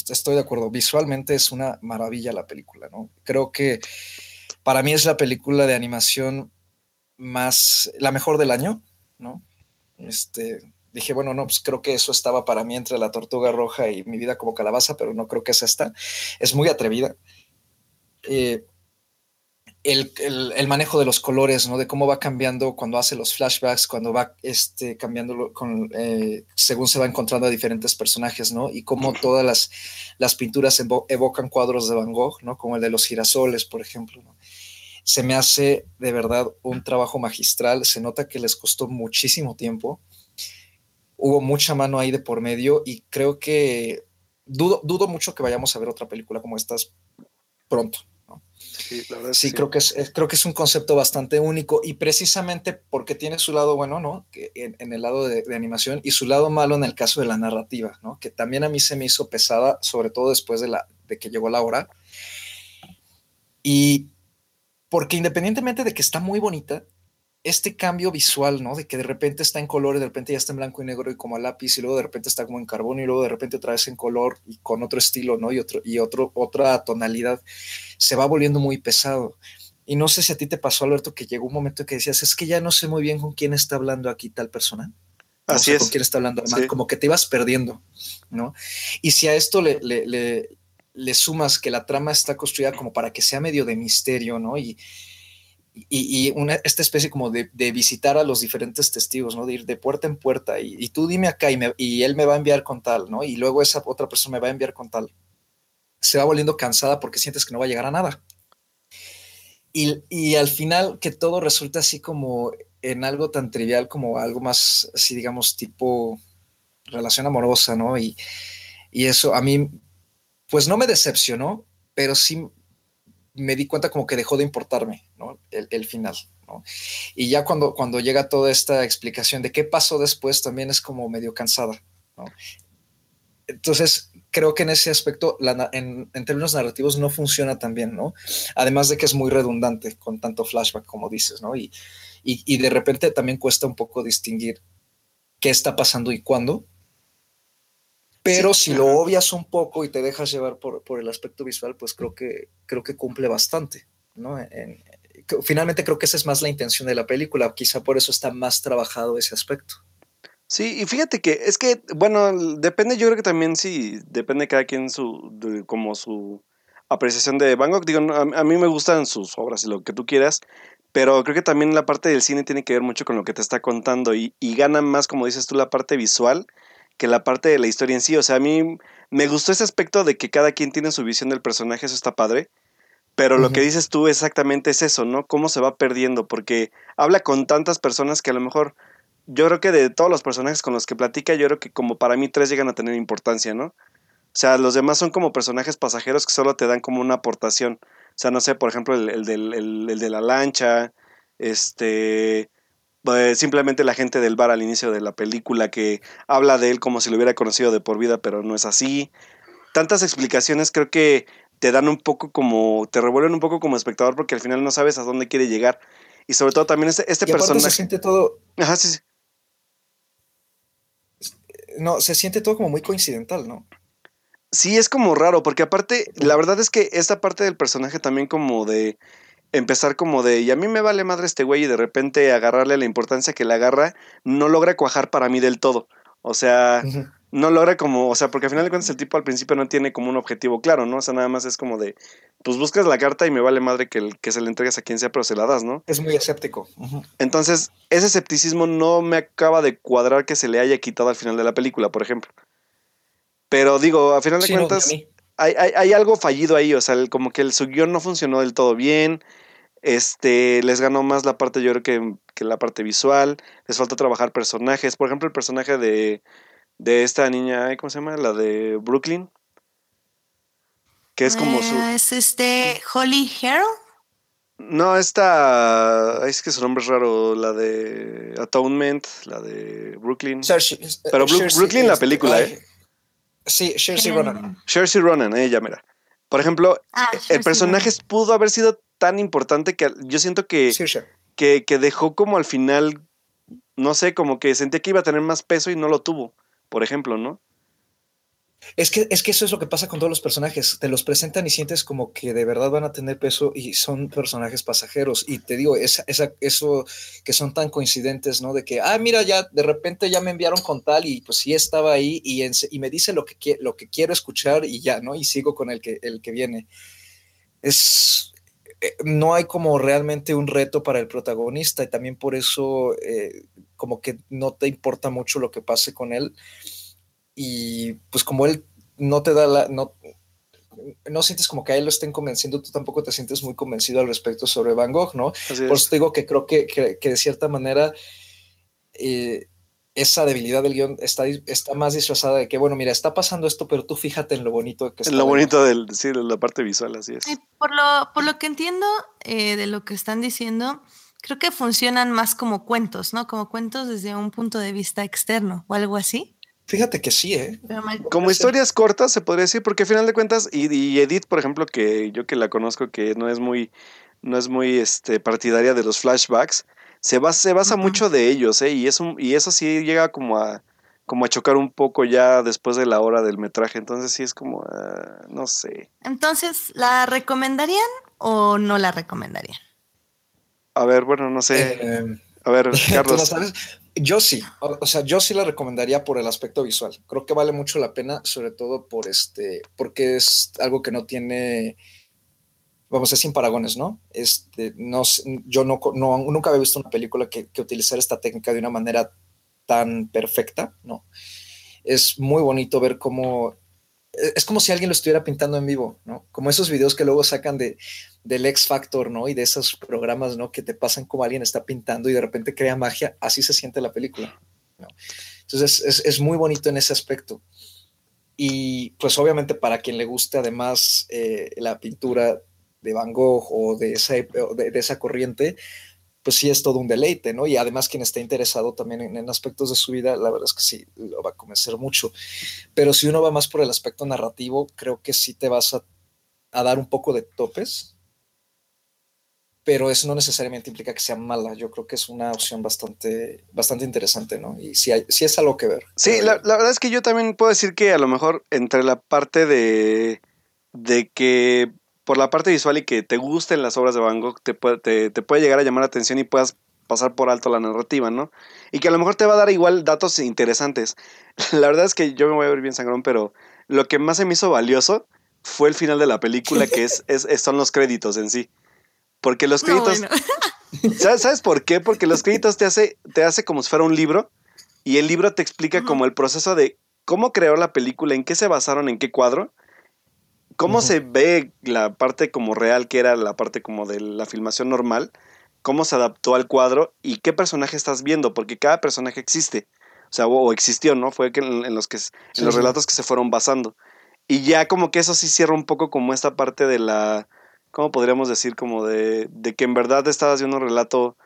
estoy de acuerdo, visualmente es una maravilla la película, ¿no? Creo que para mí es la película de animación más, la mejor del año, ¿no? Este, dije, bueno, no, pues creo que eso estaba para mí entre la tortuga roja y mi vida como calabaza, pero no creo que es esta. Es muy atrevida. Eh, el, manejo de los colores, ¿no? De cómo va cambiando cuando hace los flashbacks, cuando va este, cambiando con, eh, según se va encontrando a diferentes personajes, ¿no? Y cómo todas las, las pinturas evocan cuadros de Van Gogh, ¿no? Como el de los girasoles, por ejemplo, ¿no? se me hace de verdad un trabajo magistral. Se nota que les costó muchísimo tiempo. Hubo mucha mano ahí de por medio y creo que dudo, dudo mucho que vayamos a ver otra película como estas pronto. Sí, sí, Creo, que es, creo que es un concepto bastante único y precisamente porque tiene su lado bueno, ¿no? Que en, el lado de, de, animación y su lado malo en el caso de la narrativa, ¿no? Que también a mí se me hizo pesada, sobre todo después de, la, de que llegó la hora. Y porque independientemente de que está muy bonita, este cambio visual, ¿no? De que de repente está en color y de repente ya está en blanco y negro y como a lápiz y luego de repente está como en carbón y luego de repente otra vez en color y con otro estilo, ¿no? Y, otro, y otro, otra tonalidad, se va volviendo muy pesado. Y no sé si a ti te pasó, Alberto, que llegó un momento que decías, es que ya no sé muy bien con quién está hablando aquí tal persona. Así es. Con quién está hablando, como que te ibas perdiendo, ¿no? Y si a esto le, le le sumas que la trama está construida como para que sea medio de misterio, ¿no? Y, y, una, esta especie como de, visitar a los diferentes testigos, ¿no? De ir de puerta en puerta y, tú dime acá y, y, él me va a enviar con tal, ¿no? Y luego esa otra persona me va a enviar con tal. Se va volviendo cansada porque sientes que no va a llegar a nada. Y, al final que todo resulta así como en algo tan trivial como algo más, así digamos, tipo relación amorosa, ¿no? Y, y eso a mí pues no me decepcionó, pero sí me di cuenta como que dejó de importarme, ¿no? El, final, ¿no? Y ya cuando, cuando llega toda esta explicación de qué pasó después, también es como medio cansada, ¿no? Entonces, creo que en ese aspecto, en, términos narrativos, no funciona tan bien, ¿no? Además de que es muy redundante con tanto flashback, como dices, ¿no? Y, y, y de repente también cuesta un poco distinguir qué está pasando y cuándo, pero si lo obvias un poco y te dejas llevar por, por, el aspecto visual, pues creo que, creo que cumple bastante, ¿no? finalmente creo que esa es más la intención de la película, quizá por eso está más trabajado ese aspecto. Sí, y fíjate que es que, bueno, depende, yo creo que también sí, depende cada quien su, como su apreciación de Van Gogh. Digo, a, mí me gustan sus obras y lo que tú quieras, pero creo que también la parte del cine tiene que ver mucho con lo que te está contando y, y gana más, como dices tú, la parte visual que la parte de la historia en sí. O sea, a mí me gustó ese aspecto de que cada quien tiene su visión del personaje, eso está padre. Pero lo que dices tú exactamente es eso, ¿no? Cómo se va perdiendo, porque habla con tantas personas que a lo mejor, yo creo que de todos los personajes con los que platica, yo creo que como para mí tres llegan a tener importancia, ¿no? O sea, los demás son como personajes pasajeros que solo te dan como una aportación. O sea, no sé, por ejemplo, el, el, del, el de la lancha, este, pues, simplemente la gente del bar al inicio de la película que habla de él como si lo hubiera conocido de por vida, pero no es así. Tantas explicaciones creo que te dan un poco como, te revuelven un poco como espectador porque al final no sabes a dónde quiere llegar. Y sobre todo también este, este personaje. se siente todo. Ajá, sí, sí. No, se siente todo como muy coincidental, ¿no? Sí, es como raro, porque aparte, la verdad es que esta parte del personaje también como de empezar como de, y a mí me vale madre este güey y de repente agarrarle la importancia que le agarra, no logra cuajar para mí del todo. O sea, no logra como, o sea, porque al final de cuentas el tipo al principio no tiene como un objetivo claro, ¿no? O sea, nada más es como de, pues buscas la carta y me vale madre que, el, que se le entregues a quien sea, pero se la das, ¿no? Es muy escéptico. Entonces, ese escepticismo no me acaba de cuadrar que se le haya quitado al final de la película, por ejemplo. Pero digo, a final de cuentas, hay, hay, algo fallido ahí, o sea, como que el, su guion no funcionó del todo bien. Este, les ganó más la parte, yo creo que, que la parte visual. Les falta trabajar personajes. Por ejemplo, el personaje de, de esta niña, ¿cómo se llama? La de Brooklyn. Que es como su. ¿Es este Holly Harrell? No, esta. Es que su nombre es raro. La de Atonement, la de Brooklyn. Pero Brooklyn, la película, ¿eh? Sí, Shersey Ronan. Shersey Ronan, ella, mira. Por ejemplo, ah, el personaje pudo haber sido tan importante que yo siento que, que, que, dejó como al final, no sé, como que sentía que iba a tener más peso y no lo tuvo, por ejemplo, ¿no? Es que, es que eso es lo que pasa con todos los personajes. Te los presentan y sientes como que de verdad van a tener peso y son personajes pasajeros. Y te digo, esa, esa, eso que son tan coincidentes, ¿no? De que, ah, mira, ya de repente ya me enviaron con tal y pues sí estaba ahí y, me dice lo que, lo que quiero escuchar y ya, ¿no? Y sigo con el que, el que viene. Es, no hay como realmente un reto para el protagonista y también por eso eh, como que no te importa mucho lo que pase con él y pues como él no te da la, no, no sientes como que a él lo estén convenciendo, tú tampoco te sientes muy convencido al respecto sobre Van Gogh, ¿no? Por eso te digo que creo que, que, de cierta manera eh, esa debilidad del guion está, está más disfrazada de que, bueno, mira, está pasando esto, pero tú fíjate en lo bonito que está. En lo bonito del, sí, de la parte visual, así es. por, lo, por lo que entiendo eh, de lo que están diciendo, creo que funcionan más como cuentos, ¿no? Como cuentos desde un punto de vista externo o algo así. Fíjate que sí, ¿eh? Como historias cortas, se podría decir, porque al final de cuentas, y, Edith, por ejemplo, que yo que la conozco, que no es muy, no es muy este, partidaria de los flashbacks, se, basa, se basa mucho de ellos, ¿eh? Y eso, y eso sí llega como a, como a chocar un poco ya después de la hora del metraje. Entonces sí es como, ah, no sé. Entonces, ¿la recomendarían o no la recomendarían? A ver, bueno, no sé. Eh, a ver, Carlos. Yo sí, o sea, yo sí la recomendaría por el aspecto visual. Creo que vale mucho la pena, sobre todo por este, porque es algo que no tiene, vamos, es sin paragones, ¿no? Este, no, yo no, nunca había visto una película que, que utilizara esta técnica de una manera tan perfecta, ¿no? Es muy bonito ver cómo e, es como si alguien lo estuviera pintando en vivo, ¿no? Como esos videos que luego sacan de, del X Factor, ¿no? Y de esos programas, ¿no? Que te pasan como alguien está pintando y de repente crea magia, así se siente la película, ¿no? Entonces es, muy bonito en ese aspecto. Y pues obviamente para quien le guste además eh, la pintura de Van Gogh o de esa, de esa corriente, pues sí es todo un deleite, ¿no? Y además quien esté interesado también en, aspectos de su vida, la verdad es que sí, lo va a convencer mucho. Pero si uno va más por el aspecto narrativo, creo que sí te vas a, dar un poco de topes, pero eso no necesariamente implica que sea mala. Yo creo que es una opción bastante, bastante interesante, ¿no? Y sí, hay, sí es algo que ver. Sí, la, la, verdad es que yo también puedo decir que a lo mejor entre la parte de, de que por la parte visual y que te gusten las obras de Van Gogh, te puede, te, puede llegar a llamar la atención y puedas pasar por alto la narrativa, ¿no? Y que a lo mejor te va a dar igual datos interesantes. La verdad es que yo me voy a ver bien sangrón, pero lo que más se me hizo valioso fue el final de la película, que es, es, son los créditos en sí. Porque los créditos... ¿sabes, por qué? Porque los créditos te hace, te hace como si fuera un libro y el libro te explica como el proceso de cómo creó la película, en qué se basaron, en qué cuadro cómo se ve la parte como real, que era la parte como de la filmación normal, cómo se adaptó al cuadro y qué personaje estás viendo, porque cada personaje existe, o sea, o, existió, ¿no? Fue que en, los que en los relatos que se fueron basando. Y ya como que eso sí cierra un poco como esta parte de la, ¿cómo podríamos decir? Como de, de que en verdad estabas viendo un relato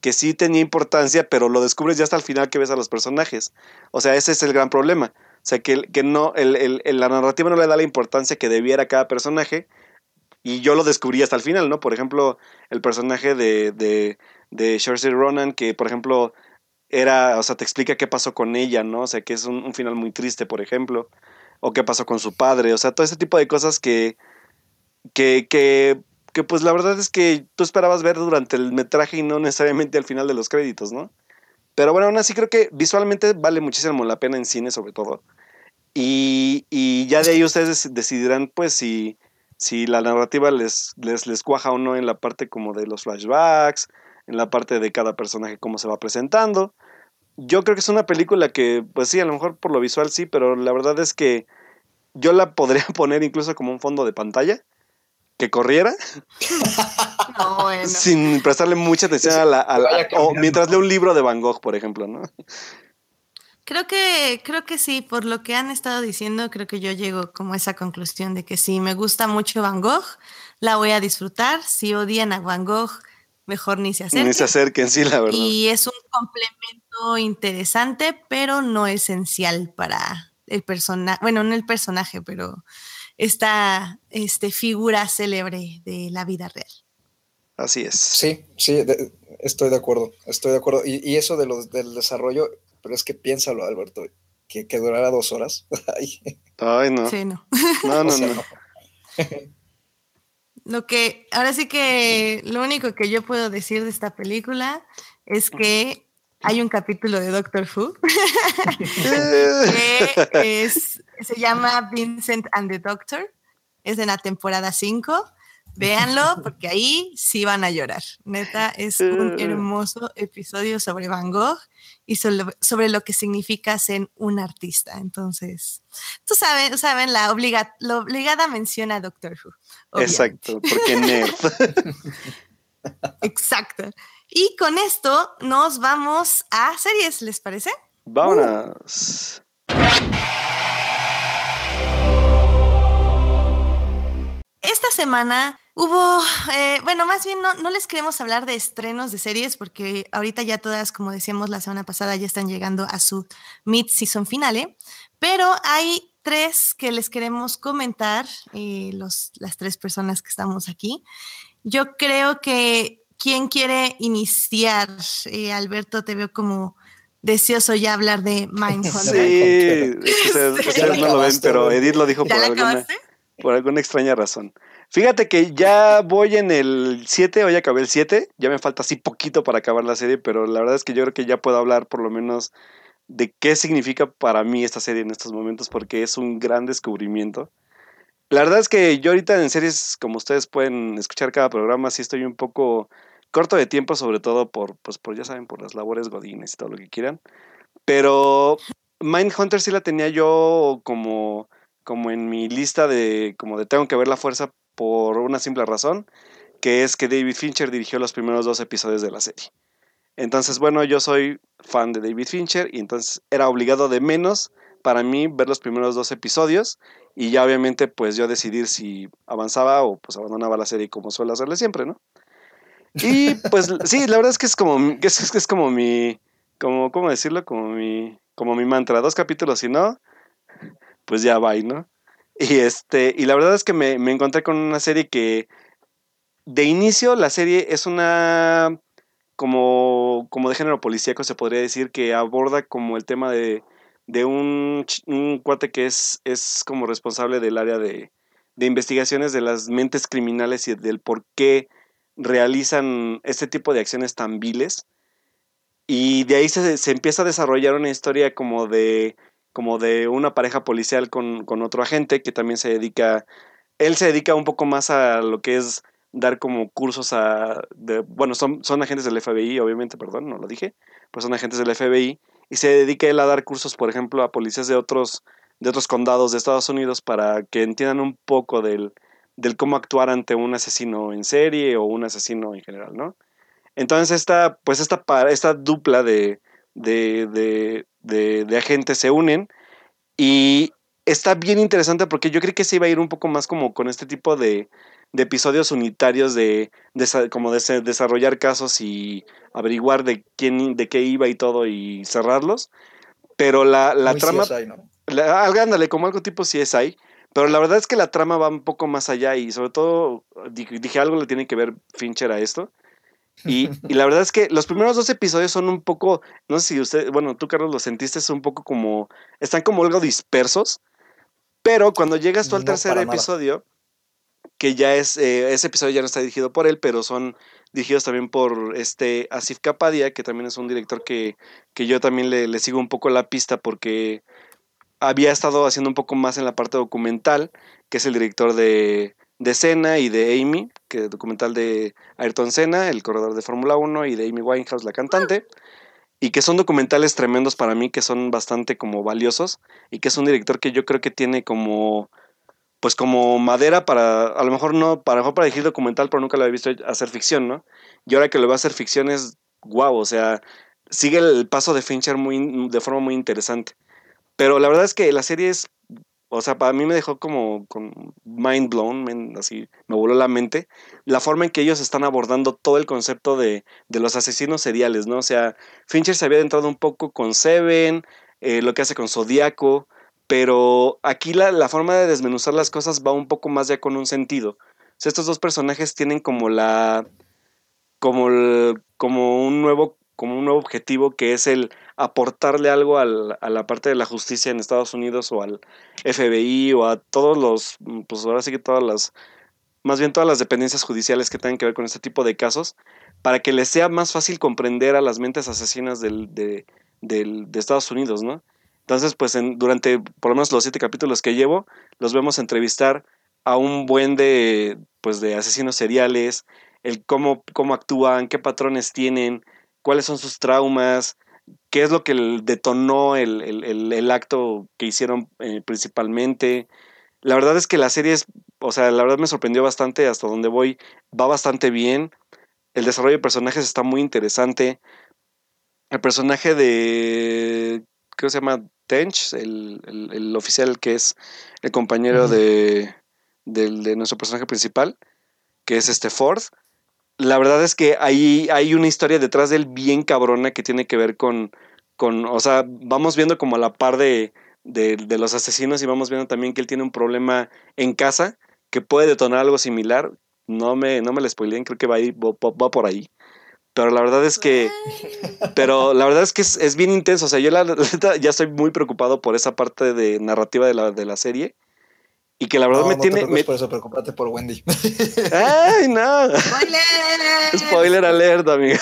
que sí tenía importancia, pero lo descubres ya hasta el final que ves a los personajes. O sea, ese es el gran problema. O sea, que, que no, el, el, la narrativa no le da la importancia que debiera a cada personaje, y yo lo descubrí hasta el final, ¿no? Por ejemplo, el personaje de, de, de Ronan, que por ejemplo era, o sea, te explica qué pasó con ella, ¿no? O sea, que es un, final muy triste, por ejemplo, o qué pasó con su padre, o sea, todo ese tipo de cosas que, que, que, que pues la verdad es que tú esperabas ver durante el metraje y no necesariamente al final de los créditos, ¿no? Pero bueno, aún así creo que visualmente vale muchísimo la pena en cine sobre todo. Y, y ya de ahí ustedes decidirán pues si si la narrativa les, les, les cuaja o no en la parte como de los flashbacks, en la parte de cada personaje, cómo se va presentando. Yo creo que es una película que, pues sí, a lo mejor por lo visual sí, pero la verdad es que yo la podría poner incluso como un fondo de pantalla que corriera sin prestarle mucha atención a la, o mientras leo un libro de Van Gogh, por ejemplo, ¿no? Creo que, creo que sí, por lo que han estado diciendo, creo que yo llego como a esa conclusión de que si me gusta mucho Van Gogh, la voy a disfrutar. Si odian a Van Gogh, mejor ni se acerquen. Ni se acerquen, sí, la verdad. Y es un complemento interesante, pero no esencial para el personaje, bueno, no el personaje, pero esta este, figura célebre de la vida real. Así es. Sí, sí, estoy de acuerdo, estoy de acuerdo. Y, y eso de los, del desarrollo pero es que piénsalo, Alberto, que, que durara dos horas. Ay, no. Sí, no. No, no, no. Lo que, ahora sí que lo único que yo puedo decir de esta película es que hay un capítulo de Doctor Who que es, se llama Vincent and the Doctor. Es de la temporada 5 Véanlo porque ahí sí van a llorar. Neta, es un hermoso episodio sobre Van Gogh y sobre, lo que significa ser un artista. Entonces, tú saben, saben la, la obligada mención a Doctor Who. Exacto, porque nerd. Exacto. Y con esto nos vamos a series, ¿les parece? Vámonos. Esta semana hubo, eh, bueno, más bien no, les queremos hablar de estrenos de series porque ahorita ya todas, como decíamos la semana pasada, ya están llegando a su mid-season finale, pero hay tres que les queremos comentar, eh, los, las tres personas que estamos aquí. Yo creo que quien quiere iniciar, eh, Alberto, te veo como deseoso ya hablar de Mindhunter. Sí, ustedes, no lo ven, pero Edith lo dijo por alguna por alguna extraña razón. Fíjate que ya voy en el 7, hoy acabé el 7, ya me falta así poquito para acabar la serie, pero la verdad es que yo creo que ya puedo hablar por lo menos de qué significa para mí esta serie en estos momentos, porque es un gran descubrimiento. La verdad es que yo ahorita en series, como ustedes pueden escuchar cada programa, sí estoy un poco corto de tiempo, sobre todo por, pues por, ya saben, por las labores godines y todo lo que quieran. Pero Mindhunter sí la tenía yo como como en mi lista de como de tengo que ver la fuerza por una simple razón, que es que David Fincher dirigió los primeros dos episodios de la serie. Entonces, bueno, yo soy fan de David Fincher y entonces era obligado de menos para mí ver los primeros dos episodios y ya obviamente pues yo decidir si avanzaba o pues abandonaba la serie como suelo hacerle siempre, ¿no? Y pues sí, la verdad es que es como es, es como mi como cómo decirlo, como mi como mi mantra, dos capítulos y no, pues ya va, ¿no? Y este, y la verdad es que me, encontré con una serie que de inicio la serie es una como, como de género policíaco, se podría decir, que aborda como el tema de, de un, un, cuate que es, es como responsable del área de, de, investigaciones de las mentes criminales y del por qué realizan este tipo de acciones tan viles. Y de ahí se, se empieza a desarrollar una historia como de como de una pareja policial con, otro agente que también se dedica, él se dedica un poco más a lo que es dar como cursos a, de, bueno, son, son agentes del FBI, obviamente, perdón, no lo dije, pues son agentes del FBI, y se dedica él a dar cursos, por ejemplo, a policías de otros, de otros condados de Estados Unidos para que entiendan un poco del, del cómo actuar ante un asesino en serie o un asesino en general, ¿no? Entonces esta, pues esta, esta dupla de, de, de, agentes se unen y está bien interesante porque yo creí que se iba a ir un poco más como con este tipo de, de episodios unitarios de, como de desarrollar casos y averiguar de quién de qué iba y todo y cerrarlos pero la, la trama ¿no? ándale como algo tipo CSI Pero la verdad es que la trama va un poco más allá y sobre todo dije, algo le tiene que ver Fincher a esto. Y, y, la verdad es que los primeros dos episodios son un poco, no sé si usted, bueno, tú Carlos lo sentiste, es un poco como, están como algo dispersos, pero cuando llegas tú al tercer episodio, que ya es, eh, ese episodio ya no está dirigido por él, pero son dirigidos también por este Asif Kapadia, que también es un director que, que yo también le, le, sigo un poco la pista porque había estado haciendo un poco más en la parte documental, que es el director de, de Senna y de Amy, que es documental de Ayrton Senna, el corredor de Fórmula 1, y de Amy Winehouse, la cantante, y que son documentales tremendos para mí, que son bastante como valiosos, y que es un director que yo creo que tiene como pues como madera para, a lo mejor no, para, para dirigir documental, pero nunca lo había visto hacer ficción, ¿no? Y ahora que lo va a hacer ficción es guau, o sea, sigue el paso de Fincher muy, de forma muy interesante. Pero la verdad es que la serie es, o sea, para mí me dejó como con mind blown, así me voló la mente, la forma en que ellos están abordando todo el concepto de, de los asesinos seriales, ¿no? O sea, Fincher se había adentrado un poco con Seven, eh, lo que hace con Zodíaco, pero aquí la, forma de desmenuzar las cosas va un poco más ya con un sentido. O sea, estos dos personajes tienen como la. como, como un nuevo como un nuevo objetivo que es el aportarle algo a la parte de la justicia en Estados Unidos o al FBI o a todos los, pues ahora sí que todas las, más bien todas las dependencias judiciales que tengan que ver con este tipo de casos, para que les sea más fácil comprender a las mentes asesinas del, de, de Estados Unidos, ¿no? Entonces, pues en, durante por lo menos los siete capítulos que llevo, los vemos entrevistar a un buen de, pues, de asesinos seriales, el cómo, cómo actúan, qué patrones tienen, cuáles son sus traumas, qué es lo que detonó el, el, el, acto que hicieron eh, principalmente. La verdad es que la serie es, o sea, la verdad me sorprendió bastante hasta donde voy, va bastante bien. El desarrollo de personajes está muy interesante. El personaje de, ¿qué se llama? Tench, el, oficial que es el compañero de, nuestro personaje principal, que es este Ford. La verdad es que ahí hay una historia detrás de él bien cabrona que tiene que ver con, con o sea, vamos viendo como a la par de, de, los asesinos y vamos viendo también que él tiene un problema en casa que puede detonar algo similar. No me, no me lo spoileen, creo que va, va por ahí. Pero la verdad es que. Pero la verdad es que es, bien intenso. O sea, yo la, ya estoy muy preocupado por esa parte de narrativa de la, de la serie. Y que la verdad me tiene. me... Por eso, preocupate por Wendy. ¡Ay, no! ¡Spoiler! Spoiler alert, amigo.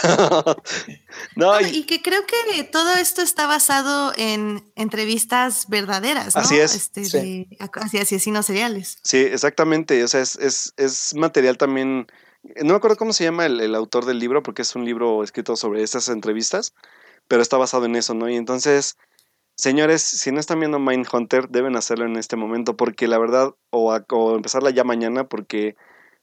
no, y... que creo que todo esto está basado en entrevistas verdaderas, ¿no? Así es. Este, sí. de asesinos seriales. Sí, exactamente. O sea, es, es, es material también no me acuerdo cómo se llama el, autor del libro, porque es un libro escrito sobre estas entrevistas, pero está basado en eso, ¿no? Y entonces, señores, si no están viendo Mindhunter, deben hacerlo en este momento, porque la verdad, o, empezarla ya mañana, porque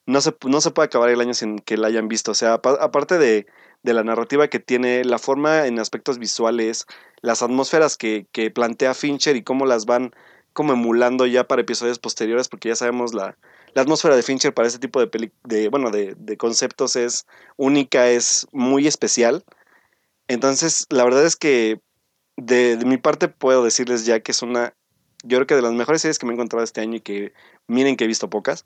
no se, no se puede acabar el año sin que la hayan visto. O sea, aparte de, de, la narrativa que tiene, la forma en aspectos visuales, las atmósferas que, que plantea Fincher y cómo las van como emulando ya para episodios posteriores, porque ya sabemos la, la atmósfera de Fincher para este tipo de, de, bueno, de, conceptos es única, es muy especial. Entonces, la verdad es que de, mi parte puedo decirles ya que es una, yo creo que de las mejores series que me he encontrado este año y que miren que he visto pocas.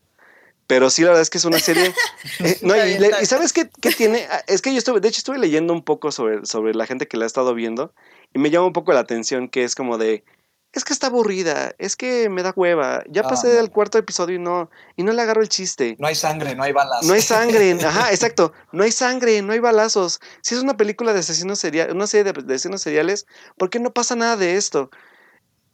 Pero sí, la verdad es que es una serie. Eh, y, sabes qué, qué, tiene? Ah, es que yo estuve, de hecho, estuve leyendo un poco sobre, sobre la gente que la ha estado viendo y me llama un poco la atención que es como de es que está aburrida, es que me da hueva. Ya pasé del cuarto episodio y no, y no le agarro el chiste. No hay sangre, no hay balas. No hay sangre, ajá, exacto. No hay sangre, no hay balazos. Si es una película de asesinos seriales, una serie de, asesinos seriales, ¿por qué no pasa nada de esto?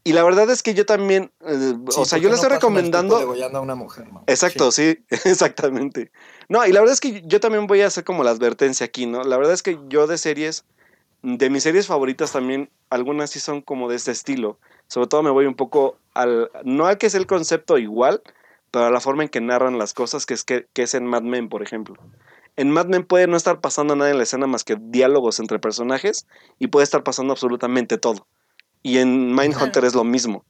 Y la verdad es que yo también, eh, o sea, yo le estoy recomendando. a una mujer, Exacto, sí. exactamente. No, y la verdad es que yo también voy a hacer como la advertencia aquí, ¿no? La verdad es que yo de series, de mis series favoritas también, algunas sí son como de este estilo sobre todo me voy un poco al, no al que es el concepto igual, pero a la forma en que narran las cosas, que es, que, es en Mad Men, por ejemplo. En Mad Men puede no estar pasando nada en la escena más que diálogos entre personajes y puede estar pasando absolutamente todo. Y en Mindhunter es lo mismo.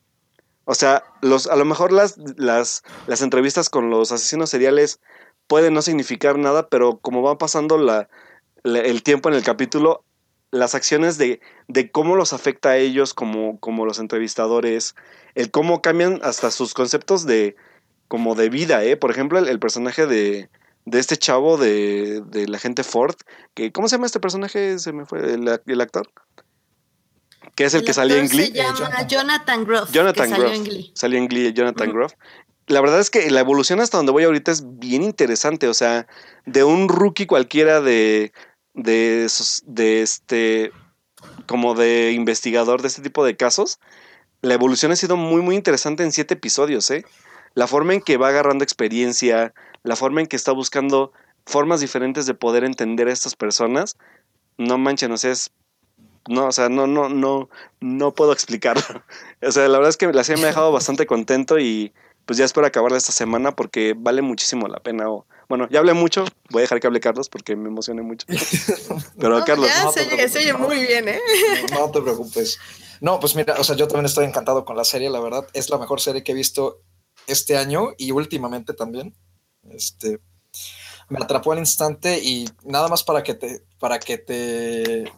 O sea, los, a lo mejor las, las, las entrevistas con los asesinos seriales pueden no significar nada, pero como va pasando la, el tiempo en el capítulo, las acciones de, de, cómo los afecta a ellos como, como los entrevistadores, el cómo cambian hasta sus conceptos de como de vida, ¿eh? Por ejemplo, el, personaje de, de, este chavo de, de, la gente Ford, que ¿cómo se llama este personaje? Se me fue el, el actor. Que es el, que salía en Glee. Se llama Jonathan Groff. Jonathan Groff. Salió en Glee. Salió en Glee Jonathan Groff la verdad es que la evolución hasta donde voy ahorita es bien interesante. O sea, de un rookie cualquiera de, de, de este, como de investigador de este tipo de casos, la evolución ha sido muy, muy interesante en siete episodios, ¿eh? La forma en que va agarrando experiencia, la forma en que está buscando formas diferentes de poder entender a estas personas, no manchen, o sea, es no, o sea, no, no, no, no puedo explicarlo. O sea, la verdad es que la serie me ha dejado bastante contento y pues ya espero acabarla esta semana porque vale muchísimo la pena. bueno, ya hablé mucho, voy a dejar que hable Carlos porque me emocioné mucho. Pero Carlos... Ya, se, oye, muy bien, ¿eh? No, te preocupes. No, pues mira, o sea, yo también estoy encantado con la serie, la verdad. Es la mejor serie que he visto este año y últimamente también. Este, me atrapó al instante y nada más para que te, para que te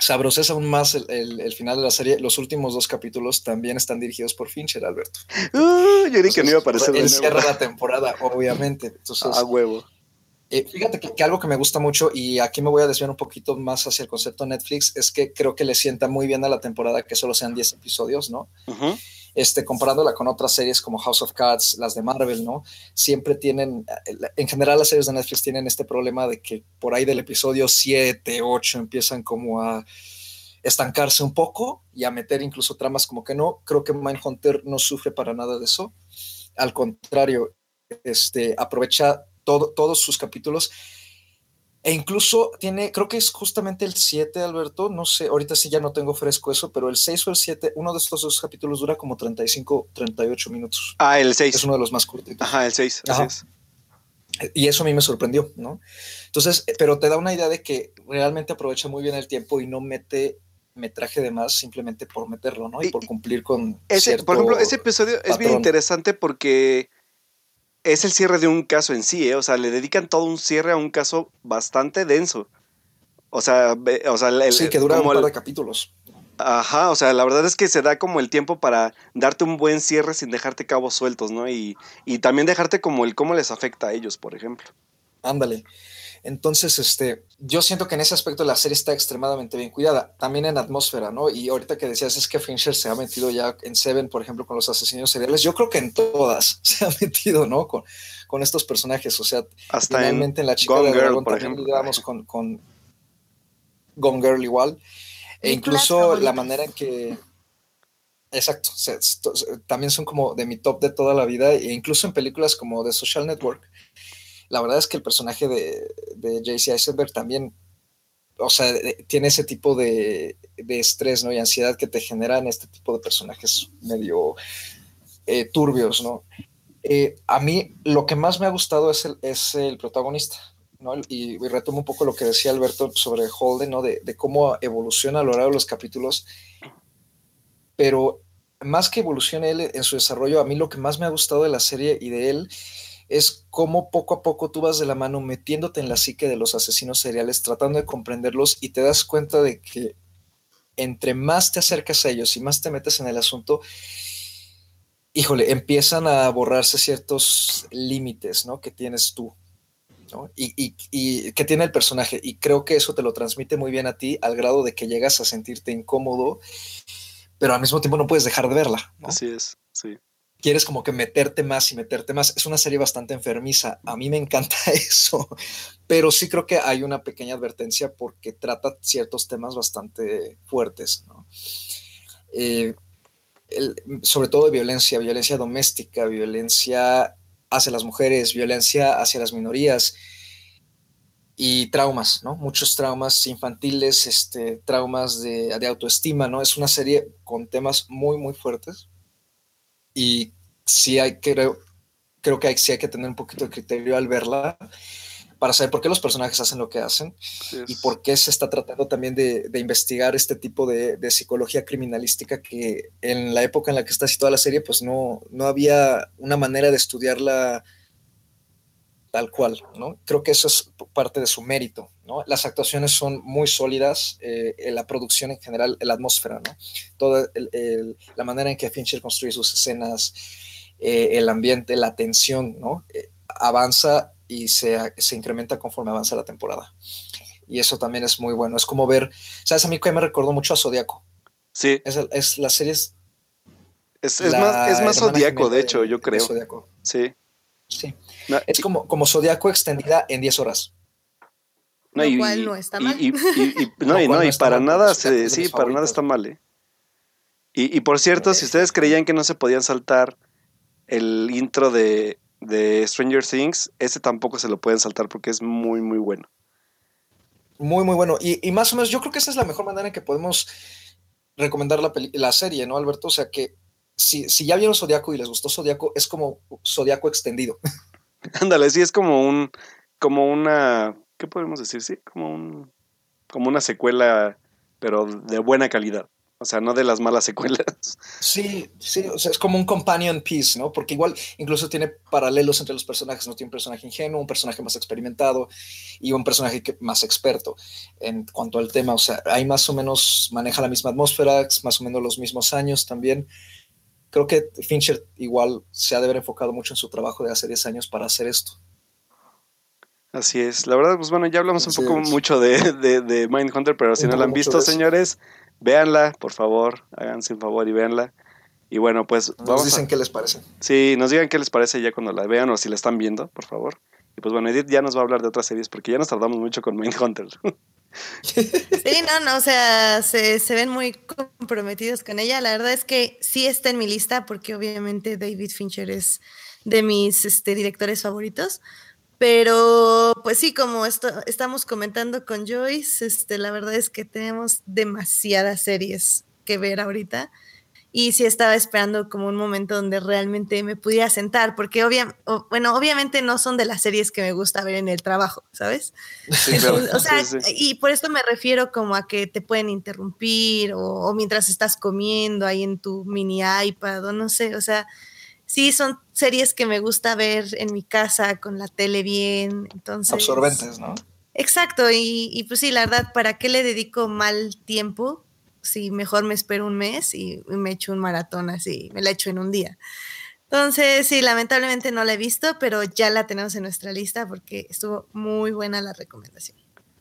sabroces aún más el, final de la serie. Los últimos dos capítulos también están dirigidos por Fincher, Alberto. Uh, yo que no iba a aparecer. Él cierra la temporada, obviamente. Entonces, a huevo. Eh, fíjate que, algo que me gusta mucho, y aquí me voy a desviar un poquito más hacia el concepto Netflix, es que creo que le sienta muy bien a la temporada que solo sean 10 episodios, ¿no? Este, comparándola con otras series como House of Cards, las de Marvel, ¿no? Siempre tienen, en general las series de Netflix tienen este problema de que por ahí del episodio 7, 8 empiezan como a estancarse un poco y a meter incluso tramas como que no. Creo que Mindhunter no sufre para nada de eso. Al contrario, este, aprovecha todo, todos sus capítulos e incluso tiene, creo que es justamente el 7, Alberto, no sé, ahorita sí ya no tengo fresco eso, pero el 6 o el 7, uno de estos dos capítulos dura como 35, 38 minutos. Ah, el 6. Es uno de los más cortitos. Ajá, el 6. Y eso a mí me sorprendió, ¿no? Entonces, eh, pero te da una idea de que realmente aprovecha muy bien el tiempo y no mete metraje de más simplemente por meterlo, ¿no? Y, por cumplir con. Ese, por ejemplo, ese episodio es bien interesante porque es el cierre de un caso en sí, ¿eh? O sea, le dedican todo un cierre a un caso bastante denso. O sea, o sea el, sí, que dura un par de capítulos. Ajá, o sea, la verdad es que se da como el tiempo para darte un buen cierre sin dejarte cabos sueltos, ¿no? Y, y también dejarte como el cómo les afecta a ellos, por ejemplo. Ándale. Entonces, este, yo siento que en ese aspecto la serie está extremadamente bien cuidada, también en atmósfera, ¿no? Y ahorita que decías es que Fincher se ha metido ya en Seven, por ejemplo, con los asesinos seriales, yo creo que en todas se ha metido, ¿no? Con, con estos personajes, o sea, hasta finalmente en, La Chica de Girl, por ejemplo, digamos, con, con Gone Girl igual, e incluso la manera en que... Exacto, también son como de mi top de toda la vida, e incluso en películas como The Social Network, la verdad es que el personaje de, de JC Eisenberg también, o sea, eh, tiene ese tipo de, estrés, ¿no? Y ansiedad que te generan este tipo de personajes medio eh, turbios, ¿no? Eh, a mí lo que más me ha gustado es el, es el protagonista, ¿no? Y, retomo un poco lo que decía Alberto sobre Holden, ¿no? De, de, cómo evoluciona a lo largo de los capítulos. Pero más que evolucione él en su desarrollo, a mí lo que más me ha gustado de la serie y de él es cómo poco a poco tú vas de la mano metiéndote en la psique de los asesinos seriales, tratando de comprenderlos y te das cuenta de que entre más te acercas a ellos y más te metes en el asunto, híjole, empiezan a borrarse ciertos límites, ¿no? Que tienes tú. Y, y, que tiene el personaje. Y creo que eso te lo transmite muy bien a ti al grado de que llegas a sentirte incómodo, pero al mismo tiempo no puedes dejar de verla. Así es, sí quieres como que meterte más y meterte más. Es una serie bastante enfermiza. A mí me encanta eso, pero sí creo que hay una pequeña advertencia porque trata ciertos temas bastante fuertes, eh, sobre todo de violencia, violencia doméstica, violencia hacia las mujeres, violencia hacia las minorías y traumas, ¿no? Muchos traumas infantiles, este, traumas de, de autoestima, ¿no? Es una serie con temas muy, muy fuertes y sí hay, creo, creo que hay, sí hay que tener un poquito de criterio al verla para saber por qué los personajes hacen lo que hacen y por qué se está tratando también de, investigar este tipo de, psicología criminalística que en la época en la que está situada la serie, pues no, no había una manera de estudiarla tal cual, ¿no? Creo que eso es parte de su mérito, ¿no? Las actuaciones son muy sólidas, eh, la producción en general, la atmósfera, ¿no? Toda la manera en que Fincher construye sus escenas, eh, el ambiente, la tensión, ¿no? Eh, avanza y se, se, incrementa conforme avanza la temporada. Y eso también es muy bueno. Es como ver, ¿sabes? A mí que me recordó mucho a Zodíaco. Sí. Es, es la serie es... Es, más, es más Zodíaco, de hecho, yo creo. Sí. Sí. es como, como Zodíaco extendida en 10 horas. No, Lo cual no está mal. Y, no, y, no, y para nada, sí, para nada está mal. ¿eh? Y, por cierto, si ustedes creían que no se podían saltar el intro de, de Stranger Things, ese tampoco se lo pueden saltar porque es muy, muy bueno. Muy, muy bueno. Y, más o menos, yo creo que esa es la mejor manera en que podemos recomendar la, la serie, ¿no, Alberto? O sea que si, si ya vieron Zodiaco y les gustó Zodiaco, es como Zodiaco extendido. Ándale, sí, es como un, como una, ¿qué podemos decir? Sí, como un, como una secuela, pero de buena calidad. O sea, no de las malas secuelas. Sí, sí, o sea, es como un companion piece, ¿no? Porque igual incluso tiene paralelos entre los personajes, ¿no? Tiene un personaje ingenuo, un personaje más experimentado y un personaje más experto en cuanto al tema. O sea, ahí más o menos maneja la misma atmósfera, más o menos los mismos años también. Creo que Fincher igual se ha de haber enfocado mucho en su trabajo de hace 10 años para hacer esto. Así es. La verdad, pues bueno, ya hablamos un poco mucho de, de, de Mindhunter, pero si no la han visto, señores, véanla, por favor, háganse un favor y véanla. Y bueno, pues vamos. Nos dicen qué les parece. Sí, nos digan qué les parece ya cuando la vean o si la están viendo, por favor. Y pues bueno, Edith ya nos va a hablar de otras series porque ya nos tardamos mucho con Mindhunter. Sí, no, no, o sea, se, se, ven muy comprometidos con ella. La verdad es que sí está en mi lista porque obviamente David Fincher es de mis este, directores favoritos. Pero pues sí, como esto, estamos comentando con Joyce, este, la verdad es que tenemos demasiadas series que ver ahorita. Y sí estaba esperando como un momento donde realmente me pudiera sentar, porque bueno, obviamente no son de las series que me gusta ver en el trabajo, ¿sabes? o sea, y por esto me refiero como a que te pueden interrumpir o, o mientras estás comiendo ahí en tu mini iPad o no sé, o sea, sí son series que me gusta ver en mi casa con la tele bien. Entonces, Absorbentes, ¿no? Exacto, y, pues sí, la verdad, ¿para qué le dedico mal tiempo? Si mejor me espero un mes y, me echo un maratón así, me la echo en un día. Entonces, sí, lamentablemente no la he visto, pero ya la tenemos en nuestra lista porque estuvo muy buena la recomendación.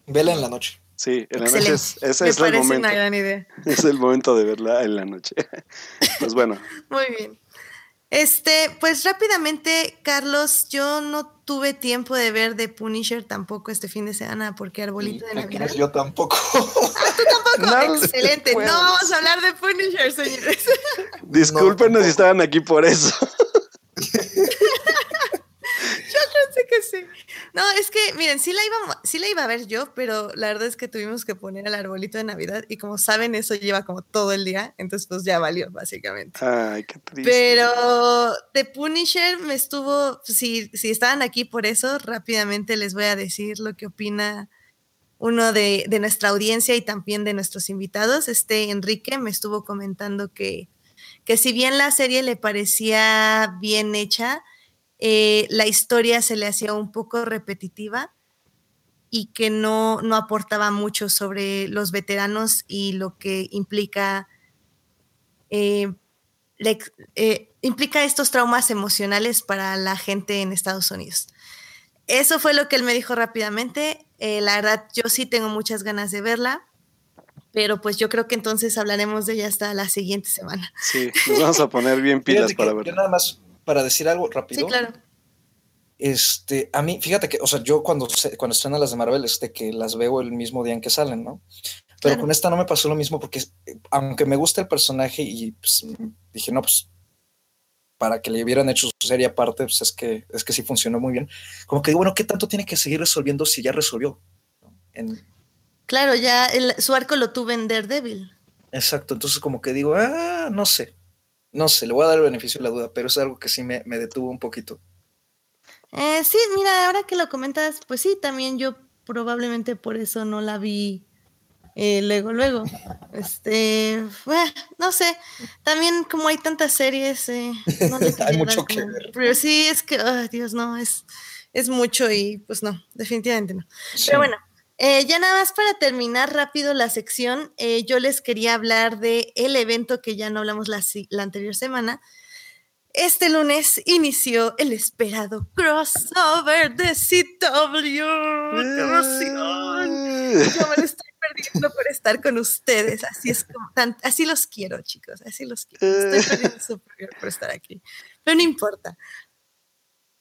Vela en la noche. Sí, en la noche es, ese es el momento. Una gran idea. Es el momento de verla en la noche. pues bueno. Muy bien. Este, pues rápidamente, Carlos, yo no tuve tiempo de ver The Punisher tampoco este fin de semana porque Arbolito de Navidad. Yo tampoco. Ah, tú tampoco. Excelente. No vamos a hablar de Punisher, señores. Discúlpenos si estaban aquí por eso. yo pensé que sí. No, es que, miren, sí la, iba, sí la iba a ver yo, pero la verdad es que tuvimos que poner el arbolito de Navidad y como saben, eso lleva como todo el día, entonces pues ya valió, básicamente. Ay, qué triste. Pero The Punisher me estuvo, si, si estaban aquí por eso, rápidamente les voy a decir lo que opina uno de, de nuestra audiencia y también de nuestros invitados. Este Enrique me estuvo comentando que, que si bien la serie le parecía bien hecha, eh, la historia se le hacía un poco repetitiva y que no, no aportaba mucho sobre los veteranos y lo que implica, eh, eh, implica estos traumas emocionales para la gente en Estados Unidos. Eso fue lo que él me dijo rápidamente. la verdad, yo sí tengo muchas ganas de verla, pero pues yo creo que entonces hablaremos de ella hasta la siguiente semana. Sí, nos vamos a poner bien pilas para verla. nada más para decir algo rápido. Sí, claro. Este, a mí, fíjate que, o sea, yo cuando, cuando estrenan las de Marvel, este, que las veo el mismo día en que salen, ¿no? Pero con esta no me pasó lo mismo porque, aunque me gusta el personaje y pues, dije, no, pues, para que le hubieran hecho su serie aparte, pues es que, es que sí funcionó muy bien. Como que, bueno, ¿qué tanto tiene que seguir resolviendo si ya resolvió? Claro, ya su arco lo tuve en Daredevil. Exacto, entonces como que digo, ah, no sé, no sé, le voy a dar el beneficio de la duda, pero es algo que sí me, detuvo un poquito. Eh, sí, mira, ahora que lo comentas, pues sí, también yo probablemente por eso no la vi eh, luego, luego. Este, no sé, también como hay tantas series, eh, no hay mucho que ver. Pero sí, es que, Dios, no, es, es mucho y pues no, definitivamente no. Pero bueno, Eh, ya nada más para terminar rápido la sección, eh, yo les quería hablar de el evento que ya no hablamos la, la anterior semana. Este lunes inició el esperado crossover de CW. ¡Qué emoción! Yo me lo estoy perdiendo por estar con ustedes. Así es como, así los quiero, chicos. Así los quiero. Estoy perdiendo por estar aquí. Pero no importa.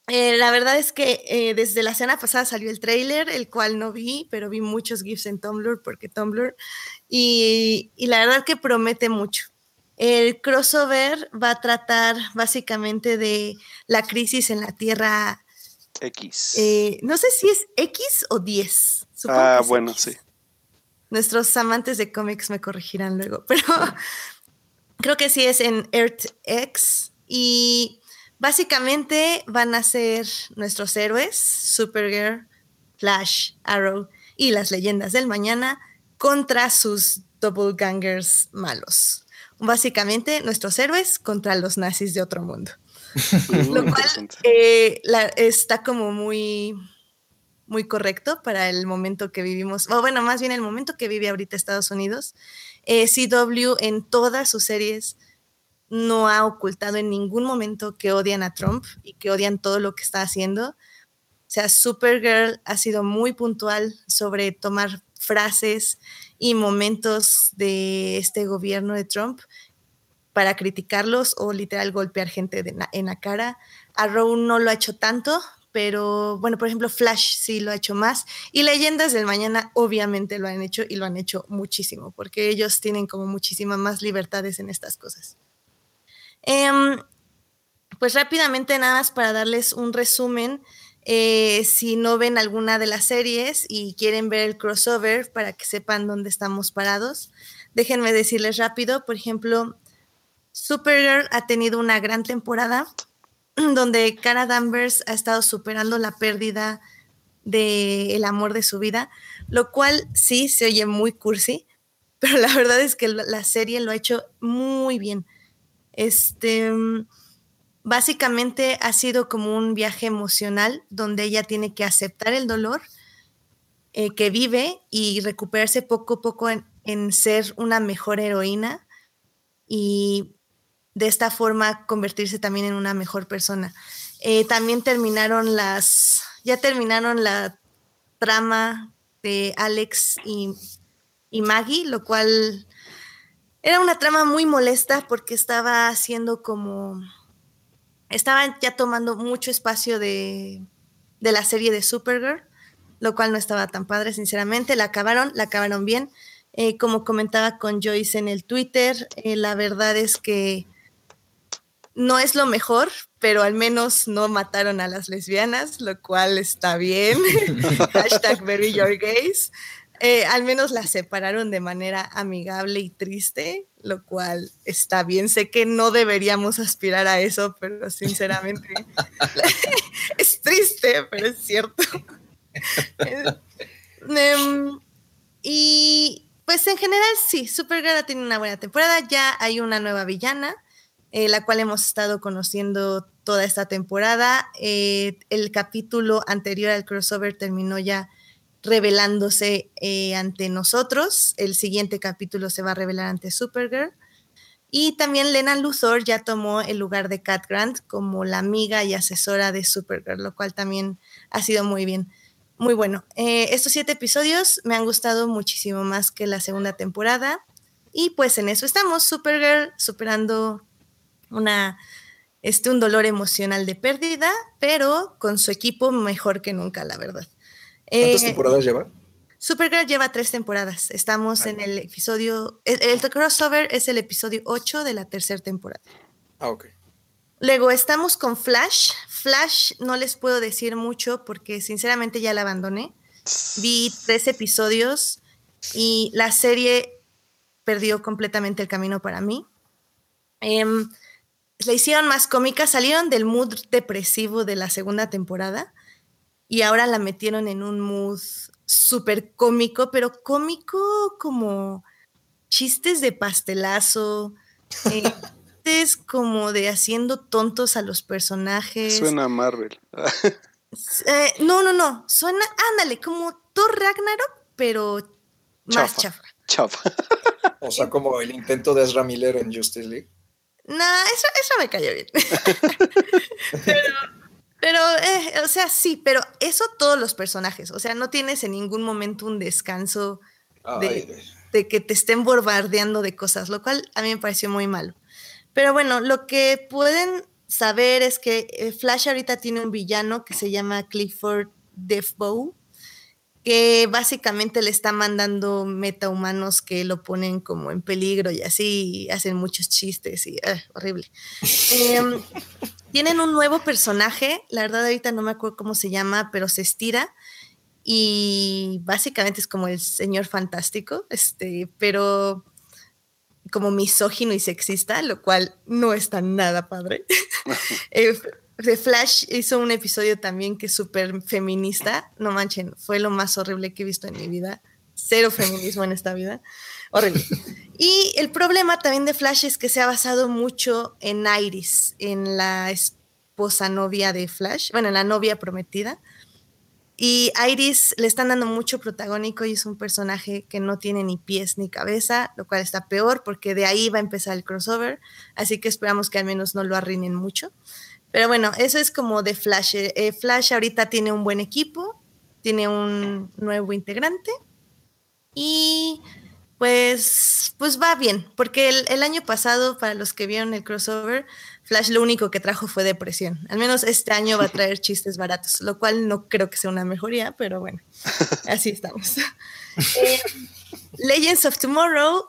Eh, la verdad es que eh, desde la semana pasada salió el trailer, el cual no vi, pero vi muchos GIFs en Tumblr, porque Tumblr, y, y, la verdad que promete mucho. El crossover va a tratar básicamente de la crisis en la Tierra X. Eh, no sé si es X o 10. ah, bueno, sí. Nuestros amantes de cómics me corregirán luego, pero creo que sí es en Earth X y Básicamente van a ser nuestros héroes, Supergirl, Flash, Arrow y las leyendas del mañana contra sus doppelgangers malos. Básicamente nuestros héroes contra los nazis de otro mundo. Lo cual eh, está como muy, muy correcto para el momento que vivimos, o bueno, más bien el momento que vive ahorita Estados Unidos. Eh, CW en todas sus series no ha ocultado en ningún momento que odian a Trump y que odian todo lo que está haciendo. O sea, Supergirl ha sido muy puntual sobre tomar frases y momentos de este gobierno de Trump para criticarlos o literal golpear gente en la cara. Arrow no lo ha hecho tanto, pero bueno, por ejemplo, Flash sí lo ha hecho más y Leyendas del Mañana obviamente lo han hecho y lo han hecho muchísimo porque ellos tienen como muchísimas más libertades en estas cosas. Em, pues rápidamente nada más para darles un resumen. Eh, si no ven alguna de las series y quieren ver el crossover para que sepan dónde estamos parados, déjenme decirles rápido, por ejemplo, Supergirl ha tenido una gran temporada donde Cara Danvers ha estado superando la pérdida del amor de su vida, lo cual sí se oye muy cursi, pero la verdad es que la serie lo ha hecho muy bien. Este, básicamente ha sido como un viaje emocional donde ella tiene que aceptar el dolor eh, que vive y recuperarse poco a poco en, ser una mejor heroína y de esta forma convertirse también en una mejor persona. Eh, también terminaron las, ya terminaron la trama de Alex y Maggie, lo cual era una trama muy molesta porque estaba haciendo como... Estaba ya tomando mucho espacio de, la serie de Supergirl, lo cual no estaba tan padre, sinceramente. La acabaron, la acabaron bien. Eh, como comentaba con Joyce en el Twitter, eh, la verdad es que no es lo mejor, pero al menos no mataron a las lesbianas, lo cual está bien. Hashtag bury your gays. Eh, al menos las separaron de manera amigable y triste, lo cual está bien. Sé que no deberíamos aspirar a eso, pero sinceramente es triste, pero es cierto. Em, y pues en general sí, Supergirl tiene una buena temporada. Ya hay una nueva villana, eh, la cual hemos estado conociendo toda esta temporada. Eh, el capítulo anterior al crossover terminó ya revelándose eh, ante nosotros. El siguiente capítulo se va a revelar ante Supergirl. Y también Lena Luthor ya tomó el lugar de Cat Grant como la amiga y asesora de Supergirl, lo cual también ha sido muy bien. Muy bueno. Eh, estos siete episodios me han gustado muchísimo más que la segunda temporada. Y pues en eso estamos, Supergirl superando una, este, un dolor emocional de pérdida, pero con su equipo mejor que nunca, la verdad. ¿Cuántas eh, temporadas lleva? Supergirl lleva tres temporadas. Estamos en el episodio. El, crossover es el episodio 8 de la tercera temporada. Ah, ok. Luego estamos con Flash. Flash no les puedo decir mucho porque sinceramente ya la abandoné. Vi tres episodios y la serie perdió completamente el camino para mí. Eh, la hicieron más cómica, salieron del mood depresivo de la segunda temporada y ahora la metieron en un mood súper cómico, pero cómico como chistes de pastelazo, eh, chistes como de haciendo tontos a los personajes. Suena Marvel. Eh, no, no, no, suena, ándale, como Thor Ragnarok, pero más chafa. Chafa. o sea, como el intento de Ezra Miller en Justice League. No, eso, eso me cayó bien. pero, pero eh, o sea, sí, pero eso todos los personajes. O sea, no tienes en ningún momento un descanso de, de, que te estén bombardeando de cosas, lo cual a mí me pareció muy malo. Pero bueno, lo que pueden saber es que eh, Flash ahorita tiene un villano que se llama Clifford Deathbow, que básicamente le está mandando metahumanos que lo ponen como en peligro y así y hacen muchos chistes y ah, horrible. Em, tienen un nuevo personaje, la verdad ahorita no me acuerdo cómo se llama, pero se estira y básicamente es como el señor fantástico, este, pero como misógino y sexista, lo cual no está nada padre. eh, The Flash hizo un episodio también que es súper feminista. No manchen, fue lo más horrible que he visto en mi vida. Cero feminismo en esta vida. Horrible. Y el problema también de Flash es que se ha basado mucho en Iris, en la esposa novia de Flash, bueno, en la novia prometida. Y Iris le están dando mucho protagónico y es un personaje que no tiene ni pies ni cabeza, lo cual está peor porque de ahí va a empezar el crossover. Así que esperamos que al menos no lo arruinen mucho. Pero bueno, eso es como de Flash. Eh, Flash ahorita tiene un buen equipo, tiene un nuevo integrante y pues, pues va bien, porque el, año pasado, para los que vieron el crossover, Flash lo único que trajo fue depresión. Al menos este año va a traer chistes baratos, lo cual no creo que sea una mejoría, pero bueno, así estamos. Eh, Legends of Tomorrow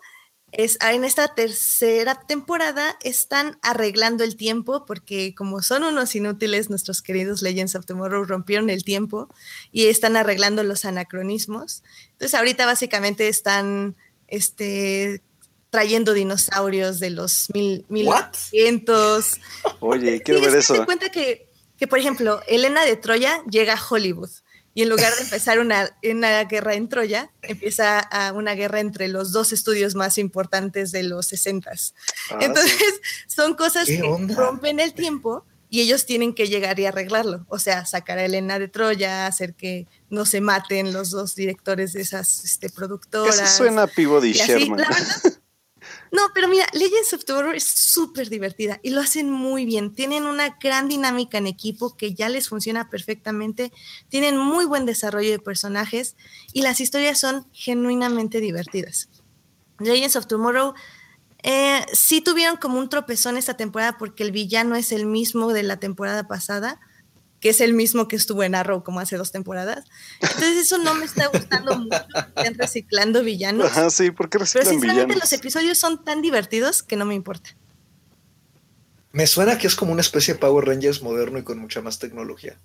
es, ah, en esta tercera temporada están arreglando el tiempo porque como son unos inútiles, nuestros queridos Legends of Tomorrow rompieron el tiempo y están arreglando los anacronismos. Entonces ahorita básicamente están este, trayendo dinosaurios de los mil, 1800. Oye, quiero ver eso. Se cuenta que, que, por ejemplo, Elena de Troya llega a Hollywood y en lugar de empezar una, una guerra en Troya, empieza a una guerra entre los dos estudios más importantes de los 60. Ah, Entonces, son cosas que rompen el tiempo y ellos tienen que llegar y arreglarlo. O sea, sacar a Elena de Troya, hacer que no se maten los dos directores de esas este, productoras. Eso suena a Peabody Sherman. No, pero mira, Legends of Tomorrow es súper divertida y lo hacen muy bien. Tienen una gran dinámica en equipo que ya les funciona perfectamente. Tienen muy buen desarrollo de personajes y las historias son genuinamente divertidas. Legends of Tomorrow eh, sí tuvieron como un tropezón esta temporada porque el villano es el mismo de la temporada pasada que es el mismo que estuvo en Arrow como hace dos temporadas. Entonces eso no me está gustando mucho, estén reciclando villanos. Ajá, sí, porque reciclan Pero sinceramente los episodios son tan divertidos que no me importa. Me suena que es como una especie de Power Rangers moderno y con mucha más tecnología.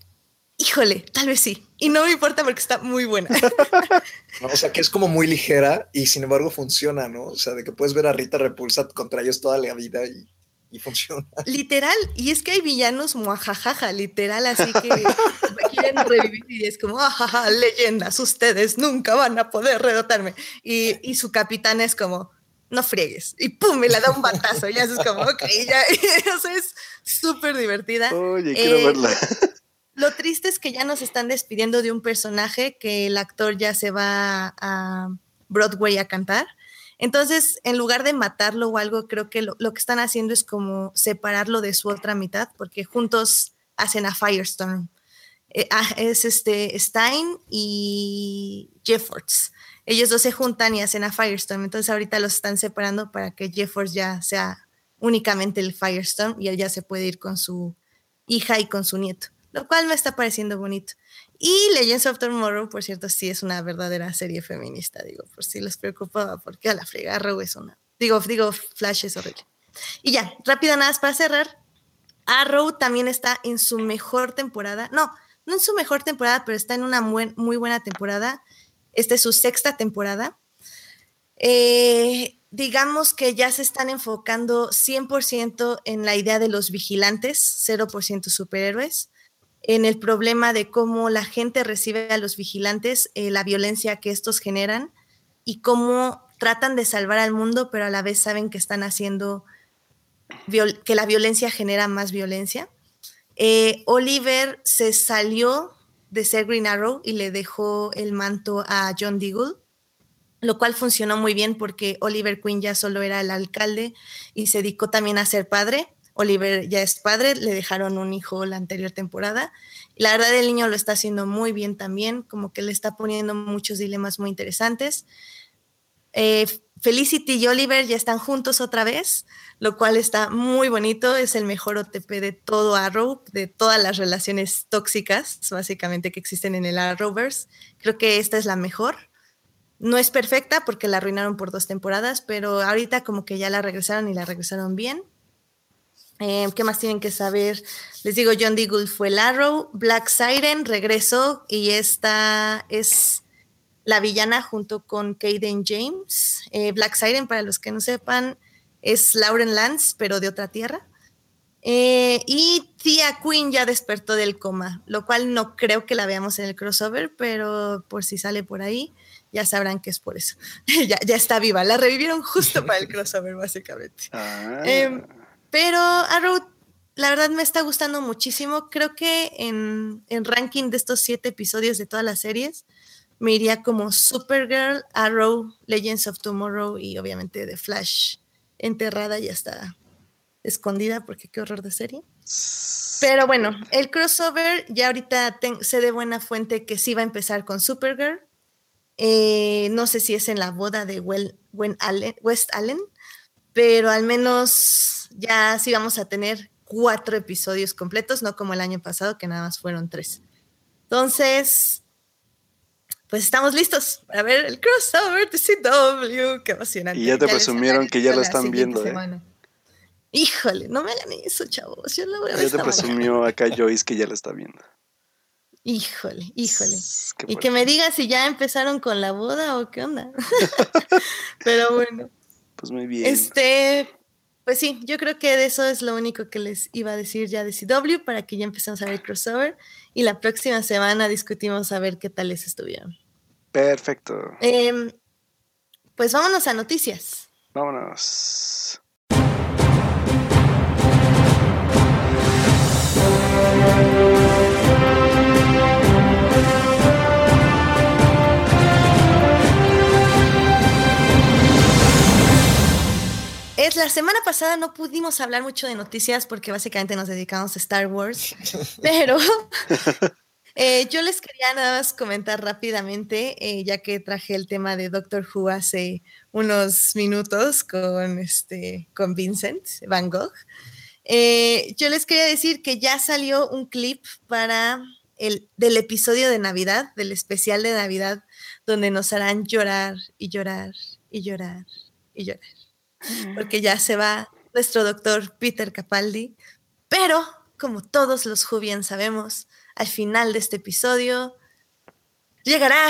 Híjole, tal vez sí. Y no me importa porque está muy buena. o sea, que es como muy ligera y sin embargo funciona, ¿no? O sea, de que puedes ver a Rita Repulsa contra ellos toda la vida y y funciona. Literal, y es que hay villanos muajajaja, literal, así que quieren revivir y es como, ajaja, leyendas, ustedes nunca van a poder redotarme. Y, y su capitán es como, no friegues, y pum, me la da un batazo, y eso es como, ok, ya, eso es súper divertida. Oye, quiero eh, verla. Lo triste es que ya nos están despidiendo de un personaje que el actor ya se va a Broadway a cantar. Entonces, en lugar de matarlo o algo, creo que lo, que están haciendo es como separarlo de su otra mitad, porque juntos hacen a Firestorm. Eh, ah, es este Stein y Jeffords. Ellos dos se juntan y hacen a Firestorm. Entonces, ahorita los están separando para que Jeffords ya sea únicamente el Firestorm y él ya se puede ir con su hija y con su nieto, lo cual me está pareciendo bonito. Y Legends of Tomorrow, por cierto, sí es una verdadera serie feminista, digo, por si les preocupaba, porque a la frega Arrow es una. Digo, digo, Flash es horrible. Y ya, rápido nada más para cerrar. Arrow también está en su mejor temporada. No, no en su mejor temporada, pero está en una muy, muy buena temporada. Esta es su sexta temporada. Eh, digamos que ya se están enfocando 100% en la idea de los vigilantes, 0% superhéroes en el problema de cómo la gente recibe a los vigilantes, eh, la violencia que estos generan y cómo tratan de salvar al mundo, pero a la vez saben que están haciendo, que la violencia genera más violencia. Eh, Oliver se salió de ser Green Arrow y le dejó el manto a John Diggle, lo cual funcionó muy bien porque Oliver Queen ya solo era el alcalde y se dedicó también a ser padre. Oliver ya es padre, le dejaron un hijo la anterior temporada. La verdad el niño lo está haciendo muy bien también, como que le está poniendo muchos dilemas muy interesantes. Eh, Felicity y Oliver ya están juntos otra vez, lo cual está muy bonito. Es el mejor OTP de todo Arrow, de todas las relaciones tóxicas, básicamente, que existen en el Arrowverse. Creo que esta es la mejor. No es perfecta porque la arruinaron por dos temporadas, pero ahorita como que ya la regresaron y la regresaron bien. Eh, ¿Qué más tienen que saber? Les digo, John Diggle fue el Arrow, Black Siren regresó y esta es la villana junto con Kaden James. Eh, Black Siren, para los que no sepan, es Lauren Lance, pero de otra tierra. Eh, y Tia Queen ya despertó del coma, lo cual no creo que la veamos en el crossover, pero por si sale por ahí, ya sabrán que es por eso. ya, ya, está viva, la revivieron justo para el crossover, básicamente. Ah. Em, pero Arrow, la verdad me está gustando muchísimo. Creo que en, en ranking de estos siete episodios de todas las series, me iría como Supergirl, Arrow, Legends of Tomorrow y obviamente The Flash. Enterrada ya está escondida porque qué horror de serie. Pero bueno, el crossover ya ahorita sé de buena fuente que sí va a empezar con Supergirl. Eh, no sé si es en la boda de West Allen, pero al menos ya sí vamos a tener cuatro episodios completos, no como el año pasado que nada más fueron tres. Entonces, pues estamos listos para ver el crossover de CW. Qué emocionante. Y ya te presumieron que ya lo están viendo, ¿eh? Híjole, no me hagan eso, chavos. Yo lo voy a ver. Ya te presumió acá Joyce que ya lo está viendo. Híjole, híjole. y que me diga si ya empezaron con la boda o qué onda. Pero bueno. Pues muy bien. Este, pues sí, yo creo que de eso es lo único que les iba a decir ya de CW para que ya empecemos a ver crossover y la próxima semana discutimos a ver qué tal les estuvieron. Perfecto. Em, pues vámonos a noticias. Vámonos. Es, la semana pasada no pudimos hablar mucho de noticias porque básicamente nos dedicamos a Star Wars, pero eh, yo les quería nada más comentar rápidamente, eh, ya que traje el tema de Doctor Who hace unos minutos con, este, con Vincent Van Gogh. Eh, yo les quería decir que ya salió un clip para el del episodio de Navidad, del especial de Navidad, donde nos harán llorar y llorar y llorar y llorar porque ya se va nuestro doctor Peter Capaldi. Pero, como todos los Jubian sabemos, al final de este episodio llegará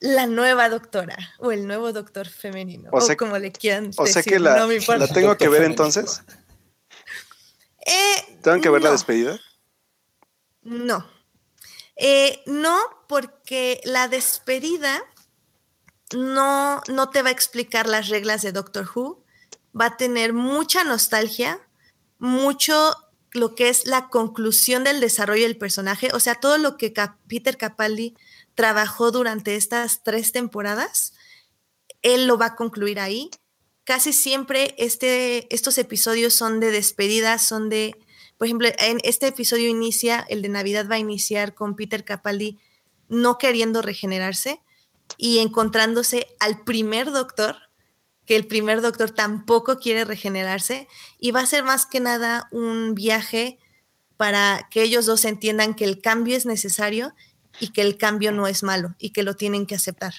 la nueva doctora o el nuevo doctor femenino, o, como le quieran o sea que la, ¿la tengo que ver entonces. Eh, ¿Tengo que ver la despedida? No. Eh, no, porque la despedida no, no te va a explicar las reglas de Doctor Who, va a tener mucha nostalgia, mucho lo que es la conclusión del desarrollo del personaje, o sea, todo lo que Peter Capaldi trabajó durante estas tres temporadas, él lo va a concluir ahí. Casi siempre este, estos episodios son de despedida, son de, por ejemplo, en este episodio inicia, el de Navidad va a iniciar con Peter Capaldi no queriendo regenerarse y encontrándose al primer doctor que el primer doctor tampoco quiere regenerarse y va a ser más que nada un viaje para que ellos dos entiendan que el cambio es necesario y que el cambio no es malo y que lo tienen que aceptar.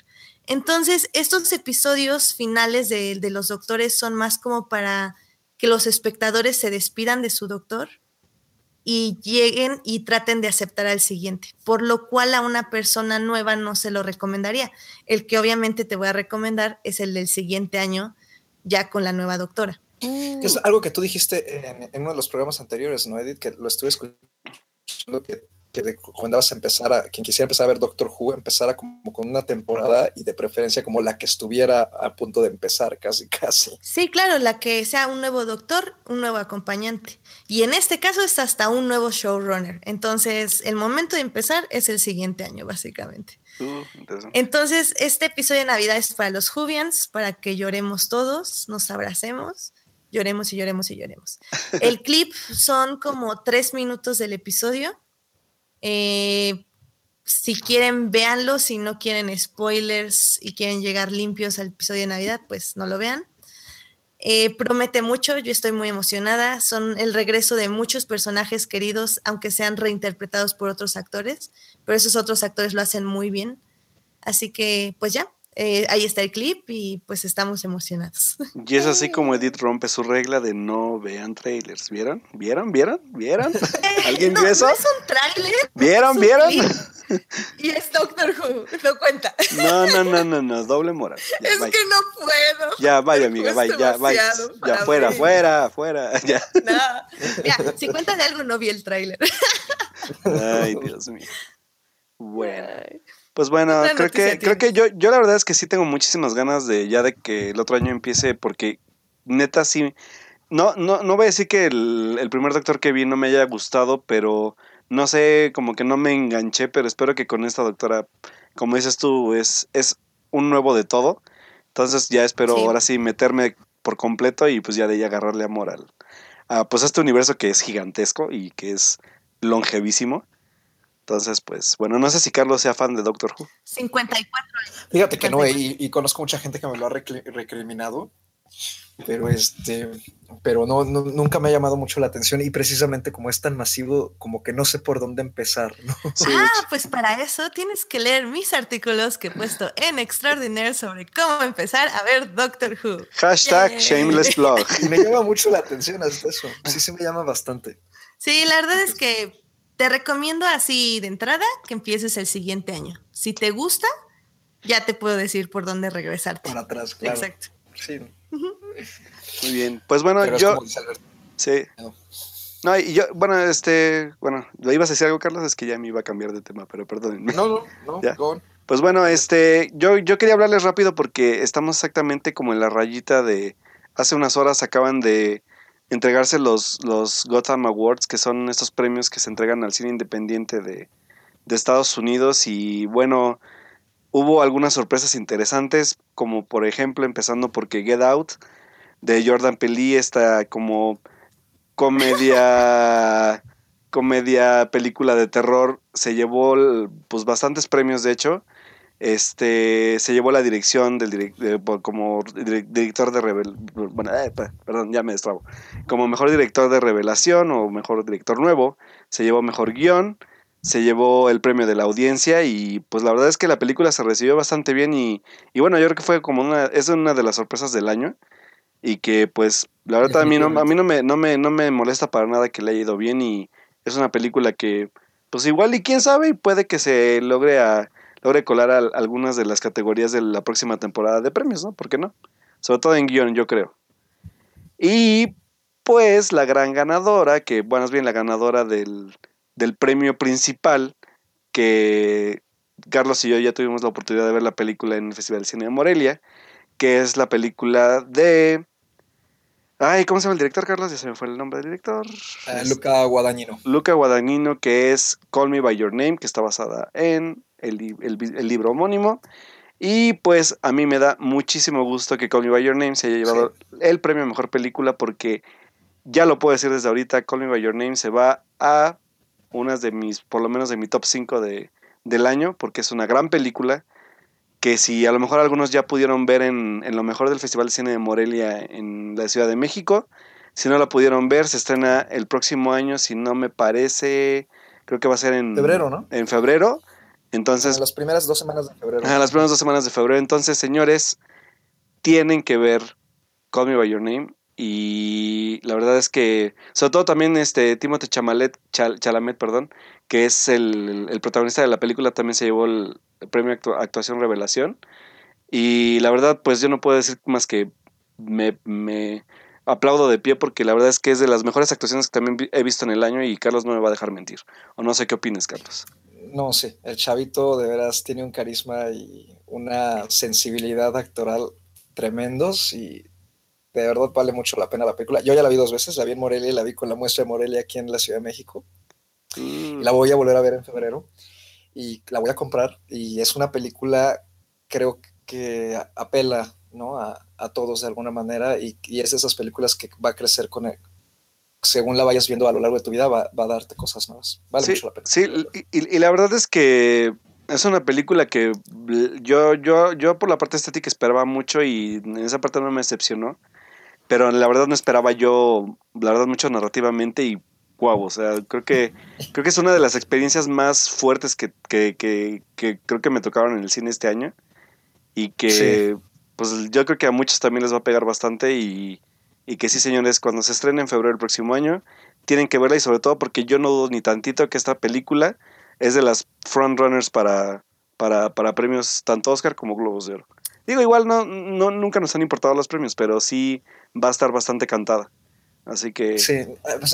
Entonces, estos episodios finales de, de los doctores son más como para que los espectadores se despidan de su doctor y lleguen y traten de aceptar al siguiente, por lo cual a una persona nueva no se lo recomendaría. El que obviamente te voy a recomendar es el del siguiente año, ya con la nueva doctora. Es algo que tú dijiste en, uno de los programas anteriores, ¿no, Edith? Que lo estuve escuchando, que, que recomendabas empezar a, quien quisiera empezar a ver Doctor Who, empezara como con una temporada y de preferencia como la que estuviera a punto de empezar, casi, casi. Sí, claro, la que sea un nuevo doctor, un nuevo acompañante. Y en este caso es hasta un nuevo showrunner. Entonces, el momento de empezar es el siguiente año, básicamente. Uh, Entonces, este episodio de Navidad es para los Juvians, para que lloremos todos, nos abracemos lloremos y lloremos y lloremos. El clip son como tres minutos del episodio. Eh, si quieren, véanlo. Si no quieren spoilers y quieren llegar limpios al episodio de Navidad, pues no lo vean. Eh, promete mucho, yo estoy muy emocionada. Son el regreso de muchos personajes queridos, aunque sean reinterpretados por otros actores, pero esos otros actores lo hacen muy bien. Así que, pues ya, eh, ahí está el clip y pues estamos emocionados. Y es así como Edith rompe su regla de no vean trailers. ¿Vieron? ¿Vieron? ¿Vieron? ¿Vieron? ¿Alguien vio eso? No es un trailer. ¿Vieron? ¿Vieron? Y es Doctor Who, no cuenta. No, no, no, no, no, doble moral. es que no puedo. Ya, vaya, amiga, vaya, ya, vaya. Ya, fuera, fuera, fuera, ya. No, si cuenta de algo, no vi el tráiler. Ay, Dios mío. Bueno. Pues bueno, creo que, creo que yo, yo la verdad es que sí tengo muchísimas ganas de ya de que el otro año empiece, porque neta sí. No, no, no voy a decir que el, el primer doctor que vi no me haya gustado, pero no sé, como que no me enganché, pero espero que con esta doctora, como dices tú, es, es un nuevo de todo. Entonces ya espero ahora sí meterme por completo y pues ya de ahí agarrarle amor al, a pues a este universo que es gigantesco y que es longevísimo. Entonces, pues, bueno, no sé si Carlos sea fan de Doctor Who. 54 años. Fíjate que no, y, conozco mucha gente que me lo ha recriminado, pero este, pero no, nunca me ha llamado mucho la atención y precisamente como es tan masivo, como que no sé por dónde empezar, ¿no? ah, pues para eso tienes que leer mis artículos que he puesto en Extraordinaire sobre cómo empezar a ver Doctor Who. Hashtag shameless blog. Y me llama mucho la atención hasta eso. Sí, sí me llama bastante. Sí, la verdad es que te recomiendo así de entrada que empieces el siguiente año. Si te gusta, ya te puedo decir por dónde regresar. Para atrás, claro. Exacto. Sí. Muy bien. Pues bueno, yo. Sí. No. y yo, bueno, este, bueno, ¿lo ibas a decir algo, Carlos? Es que ya me iba a cambiar de tema, pero perdónenme. No, no, no, ¿Ya? Pues bueno, este, yo, yo quería hablarles rápido porque estamos exactamente como en la rayita de. Hace unas horas acaban de entregarse los, los Gotham Awards, que son estos premios que se entregan al cine independiente de, Estados Unidos. Y bueno, hubo algunas sorpresas interesantes, como por ejemplo, empezando porque Get Out de Jordan Pelí, esta como comedia, comedia, película de terror, se llevó pues bastantes premios de hecho este se llevó la dirección del como director de bueno, eh, perdón, ya me destrabo. Como mejor director de revelación o mejor director nuevo, se llevó mejor guion, se llevó el premio de la audiencia y pues la verdad es que la película se recibió bastante bien y, y bueno, yo creo que fue como una es una de las sorpresas del año y que pues la verdad a mí no a mí no me no me no me molesta para nada que le haya ido bien y es una película que pues igual y quién sabe puede que se logre a logre colar algunas de las categorías de la próxima temporada de premios, ¿no? ¿Por qué no? Sobre todo en guion, yo creo. Y pues la gran ganadora, que bueno, es bien la ganadora del, del premio principal, que Carlos y yo ya tuvimos la oportunidad de ver la película en el Festival de Cine de Morelia, que es la película de... Ay, ¿cómo se llama el director, Carlos? Ya se me fue el nombre del director. Eh, Luca Guadagnino. Luca Guadagnino, que es Call Me By Your Name, que está basada en el, libro homónimo. Y pues a mí me da muchísimo gusto que Call Me By Your Name se haya llevado el premio a Mejor Película porque ya lo puedo decir desde ahorita, Call Me By Your Name se va a unas de mis, por lo menos de mi top 5 de, del año, porque es una gran película que si a lo mejor algunos ya pudieron ver en, en, lo mejor del Festival de Cine de Morelia en la Ciudad de México, si no la pudieron ver, se estrena el próximo año, si no me parece, creo que va a ser en febrero, ¿no? En febrero. Entonces. las primeras dos semanas de febrero. las primeras dos semanas de febrero. Entonces, señores, tienen que ver Call Me By Your Name. Y la verdad es que, sobre todo también este Timothée Chamalet, Chalamet, perdón, que es el, protagonista de la película, también se llevó el, premio Actuación Revelación. Y la verdad, pues yo no puedo decir más que me, me, aplaudo de pie porque la verdad es que es de las mejores actuaciones que también he visto en el año y Carlos no me va a dejar mentir. O no sé qué opinas, Carlos. No, sí, el chavito de veras tiene un carisma y una sensibilidad actoral tremendos y de verdad vale mucho la pena la película. Yo ya la vi dos veces, la vi en Morelia y la vi con la muestra de Morelia aquí en la Ciudad de México. Mm. La voy a volver a ver en febrero y la voy a comprar y es una película creo que apela ¿no? a, todos de alguna manera y, es de esas películas que va a crecer con el, según la vayas viendo a lo largo de tu vida va, a darte cosas nuevas. Vale mucho la pena. Sí, y, la verdad es que es una película que yo, yo, yo por la parte estética esperaba mucho y en esa parte no me decepcionó. Pero la verdad no esperaba yo, la verdad, mucho narrativamente y wow, o sea, creo que, creo que es una de las experiencias más fuertes que, que, que, que creo que me tocaron en el cine este año. Y que, pues yo creo que a muchos también les va a pegar bastante y, y que sí, señores, cuando se estrene en febrero del próximo año, tienen que verla y sobre todo porque yo no dudo ni tantito que esta película es de las frontrunners para, para, para premios tanto Oscar como Globos de Oro. Digo, igual no, no, nunca nos han importado los premios, pero sí va a estar bastante cantada. Así que. Sí,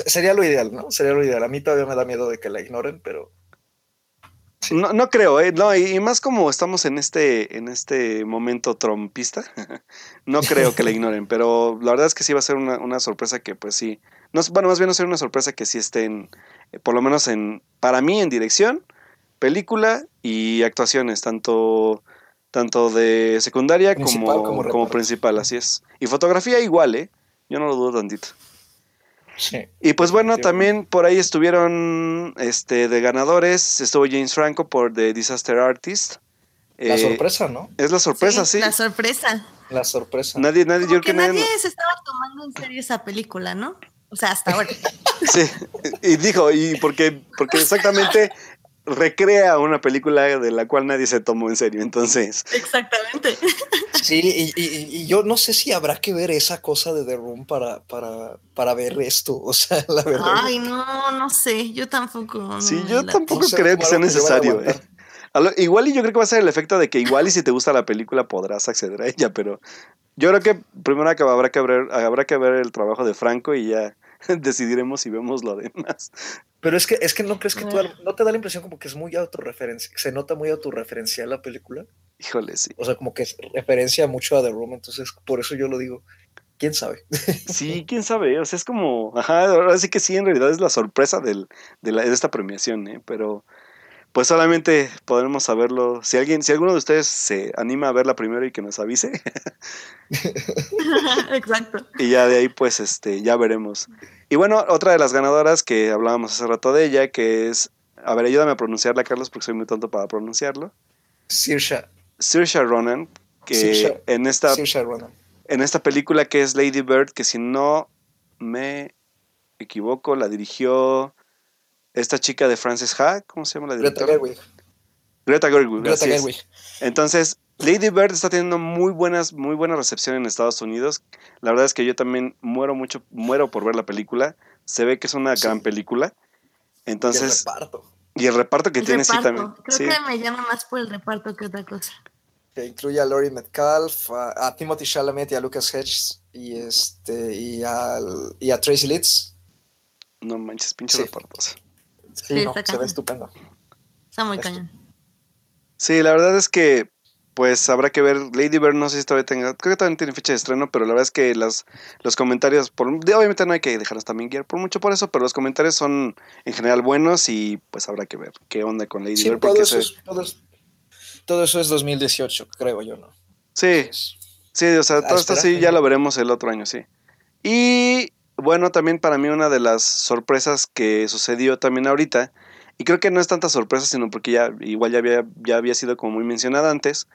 sería lo ideal, ¿no? Sería lo ideal. A mí todavía me da miedo de que la ignoren, pero. No, no creo, ¿eh? No, y, más como estamos en este, en este momento trompista, no creo que la ignoren, pero la verdad es que sí va a ser una, sorpresa que, pues sí. No, bueno, más bien va a ser una sorpresa que sí estén, eh, por lo menos en, para mí, en dirección, película y actuaciones, tanto, tanto de secundaria como, como, como principal, así es. Y fotografía igual, ¿eh? Yo no lo dudo tantito. Y pues bueno, también por ahí estuvieron este, de ganadores, estuvo James Franco por The Disaster Artist. La eh, sorpresa, ¿no? Es la sorpresa, sí. La sorpresa. La sorpresa. Nadie, nadie, yo que nadie, se estaba tomando en serio esa película, ¿no? O sea, hasta ahora. sí, y dijo, y porque, porque exactamente recrea una película de la cual nadie se tomó en serio, entonces. Exactamente. Sí, y, yo no sé si habrá que ver esa cosa de The Room para, para, para ver esto, o sea, la verdad. Ay, no, no sé, yo tampoco. Sí, yo tampoco creo que sea necesario. ¿eh? igual y yo creo que va a ser el efecto de que igual y si te gusta la película podrás acceder a ella, pero yo creo que primero habrá que ver, habrá que ver el trabajo de Franco y ya decidiremos si vemos lo demás. Pero es que, es que no crees que tú, no te da la impresión como que es muy autorreferencia, se nota muy autorreferencial la película. Híjole, sí. O sea, como que referencia mucho a The Room, entonces por eso yo lo digo. ¿Quién sabe? Sí, quién sabe. O sea, es como, ajá, ahora sí que sí, en realidad es la sorpresa del, de, la, de esta premiación, ¿eh? Pero pues solamente podremos saberlo. Si alguien, si alguno de ustedes se anima a verla primero y que nos avise. Exacto. Y ya de ahí, pues, este, ya veremos. Y bueno, otra de las ganadoras que hablábamos hace rato de ella, que es, a ver, ayúdame a pronunciarla, Carlos, porque soy muy tonto para pronunciarlo. Sirsha. Sirsha Ronan, que en esta en esta película que es Lady Bird, que si no me equivoco, la dirigió esta chica de Frances Ha, ¿cómo se llama la directora? Greta Gerwig. Greta Gerwig. Greta Gerwig. Entonces, Lady Bird está teniendo muy buenas, muy buena recepción en Estados Unidos. La verdad es que yo también muero mucho, muero por ver la película. Se ve que es una gran película. Entonces. Y el reparto. Y el reparto que tiene sí también. Creo que me llama más por el reparto que otra cosa. Que incluye a Laurie Metcalf, a, Timothy Chalamet y a Lucas Hedges y este y a, y a Tracy Litz. No manches, pinche repartos. Sí, se ve estupendo. Está muy cañón. Sí, la verdad es que pues habrá que ver. Lady Bird no sé si todavía tenga, creo que también tiene fecha de estreno, pero la verdad es que las, los comentarios, por, obviamente no hay que dejarnos también guiar por mucho por eso, pero los comentarios son en general buenos y pues habrá que ver qué onda con Lady Bird. Todo eso, es, todo, eso, es 2018, creo yo, ¿no? Sí, sí, o sea, todo esto sí ya lo veremos el otro año, sí. Y bueno, también para mí una de las sorpresas que sucedió también ahorita, y creo que no es tanta sorpresa, sino porque ya igual ya había, ya había sido como muy mencionada antes,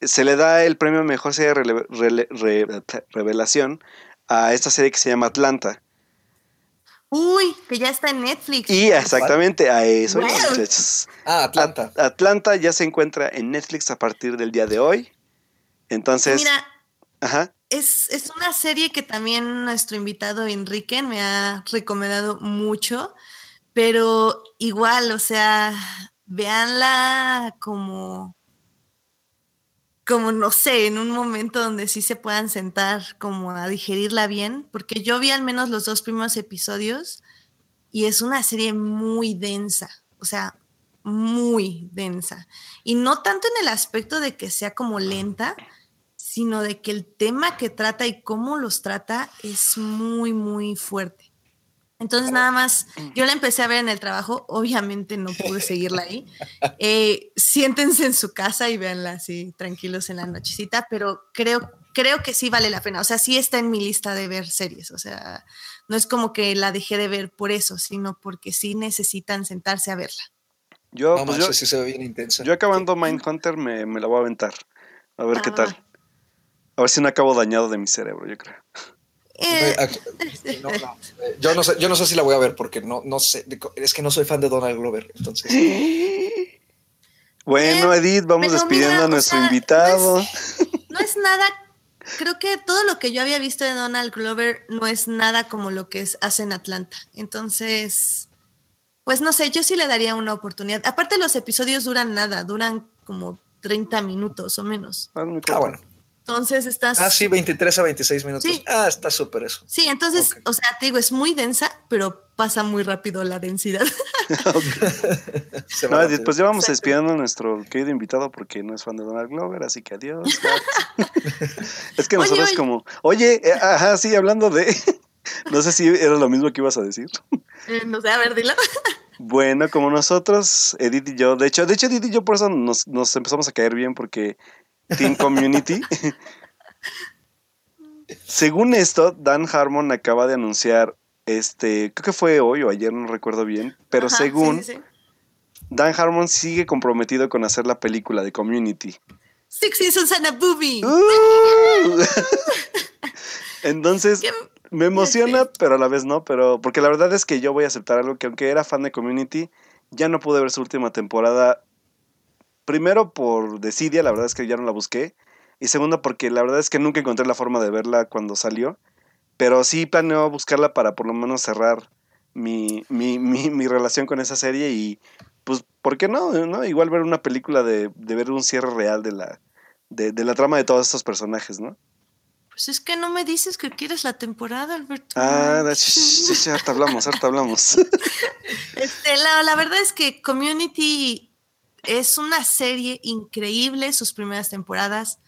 se le da el premio Mejor Serie de Revelación a esta serie que se llama Atlanta. Uy, que ya está en Netflix. Y exactamente a eso, Ah, Atlanta. Atlanta ya se encuentra en Netflix a partir del día de hoy. Entonces. Mira, ajá. Es, es, una serie que también nuestro invitado Enrique me ha recomendado mucho, pero igual, o sea, véanla como como no sé, en un momento donde sí se puedan sentar como a digerirla bien, porque yo vi al menos los dos primeros episodios y es una serie muy densa, o sea, muy densa. Y no tanto en el aspecto de que sea como lenta, sino de que el tema que trata y cómo los trata es muy, muy fuerte. Entonces nada más, yo la empecé a ver en el trabajo, obviamente no pude seguirla ahí. Eh, siéntense en su casa y véanla así tranquilos en la nochecita, pero creo, creo que sí vale la pena. O sea, sí está en mi lista de ver series. O sea, no es como que la dejé de ver por eso, sino porque sí necesitan sentarse a verla. Yo, pues yo, sí se ve bien intensa. Yo acabando Mindhunter me, me la voy a aventar. A ver qué ah. tal. A ver si no acabo dañado de mi cerebro, yo creo. Eh, eh, yo, no sé, yo no sé si la voy a ver porque no, no sé, es que no soy fan de Donald Glover, entonces. Bueno, Edith, vamos despidiendo a nuestro invitado. No es, nada, creo que todo lo que yo había visto de Donald Glover no es nada como lo que es, hace en Atlanta. Entonces, pues no sé, yo sí le daría una oportunidad. Aparte los episodios duran nada, duran como 30 minutos o menos. Ah, ah bueno. Entonces estás. Ah, sí, 23 a 26 minutos. Ah, está súper eso. Sí, entonces, o sea, te digo, es muy densa, pero pasa muy rápido la densidad. no, pues ya vamos despidiendo a nuestro querido invitado porque no es fan de Donald Glover, así que adiós. es que nosotros, como, oye, eh, ajá, sí, hablando de. no sé si era lo mismo que ibas a decir. Eh, no sé, a ver, dilo. Bueno, como nosotros, Edith y yo, de hecho, de hecho Edith y yo por eso nos, nos empezamos a caer bien porque Team Community. Según esto, Dan Harmon acaba de anunciar, este, creo que fue hoy o ayer, no recuerdo bien, pero según Dan Harmon sigue comprometido con hacer la película de Community. Six Seasons and a Booby. Uh. Entonces, me emociona, pero a la vez no, pero porque la verdad es que yo voy a aceptar algo que aunque era fan de Community, ya no pude ver su última temporada Primero por desidia, la verdad es que ya no la busqué. Y segundo porque la verdad es que nunca encontré la forma de verla cuando salió. Pero sí planeo buscarla para por lo menos cerrar mi, mi, mi, relación con esa serie y pues, ¿por qué no? no? Igual ver una película de, de ver un cierre real de la, de, de, la trama de todos estos personajes, ¿no? Pues es que no me dices que quieres la temporada, Alberto. Ah, sí, sí, hablamos, harta hablamos. Este, la, la verdad es que Community es una serie increíble, sus primeras temporadas.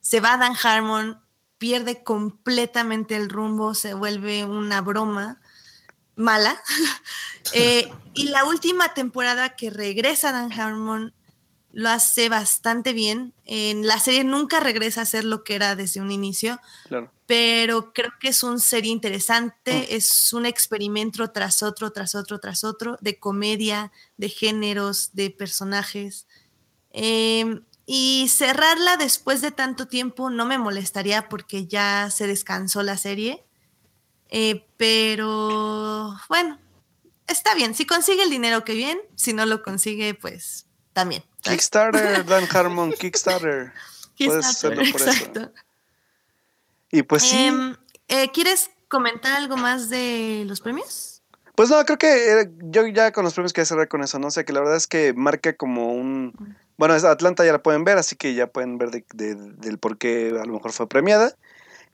Se va Dan Harmon, pierde completamente el rumbo, se vuelve una broma mala. Eh, y la última temporada que regresa Dan Harmon lo hace bastante bien. En la serie nunca regresa a ser lo que era desde un inicio, pero creo que es un serie interesante, mm. es un experimento tras otro, tras otro, tras otro, de comedia, de géneros, de personajes. Em, y cerrarla después de tanto tiempo no me molestaría porque ya se descansó la serie. Eh, pero bueno, está bien. Si consigue el dinero, que bien. Si no lo consigue, pues también. Kickstarter, Dan Harmon, Kickstarter. Puedes hacerlo por eso. Y pues sí. Em, eh, ¿Quieres comentar algo más de los premios? Pues no, creo que eh, yo ya con los premios quería cerrar con eso, ¿no? O sea, que la verdad es que marca como un... Bueno, Atlanta ya la pueden ver, así que ya pueden ver del por qué a lo mejor fue premiada.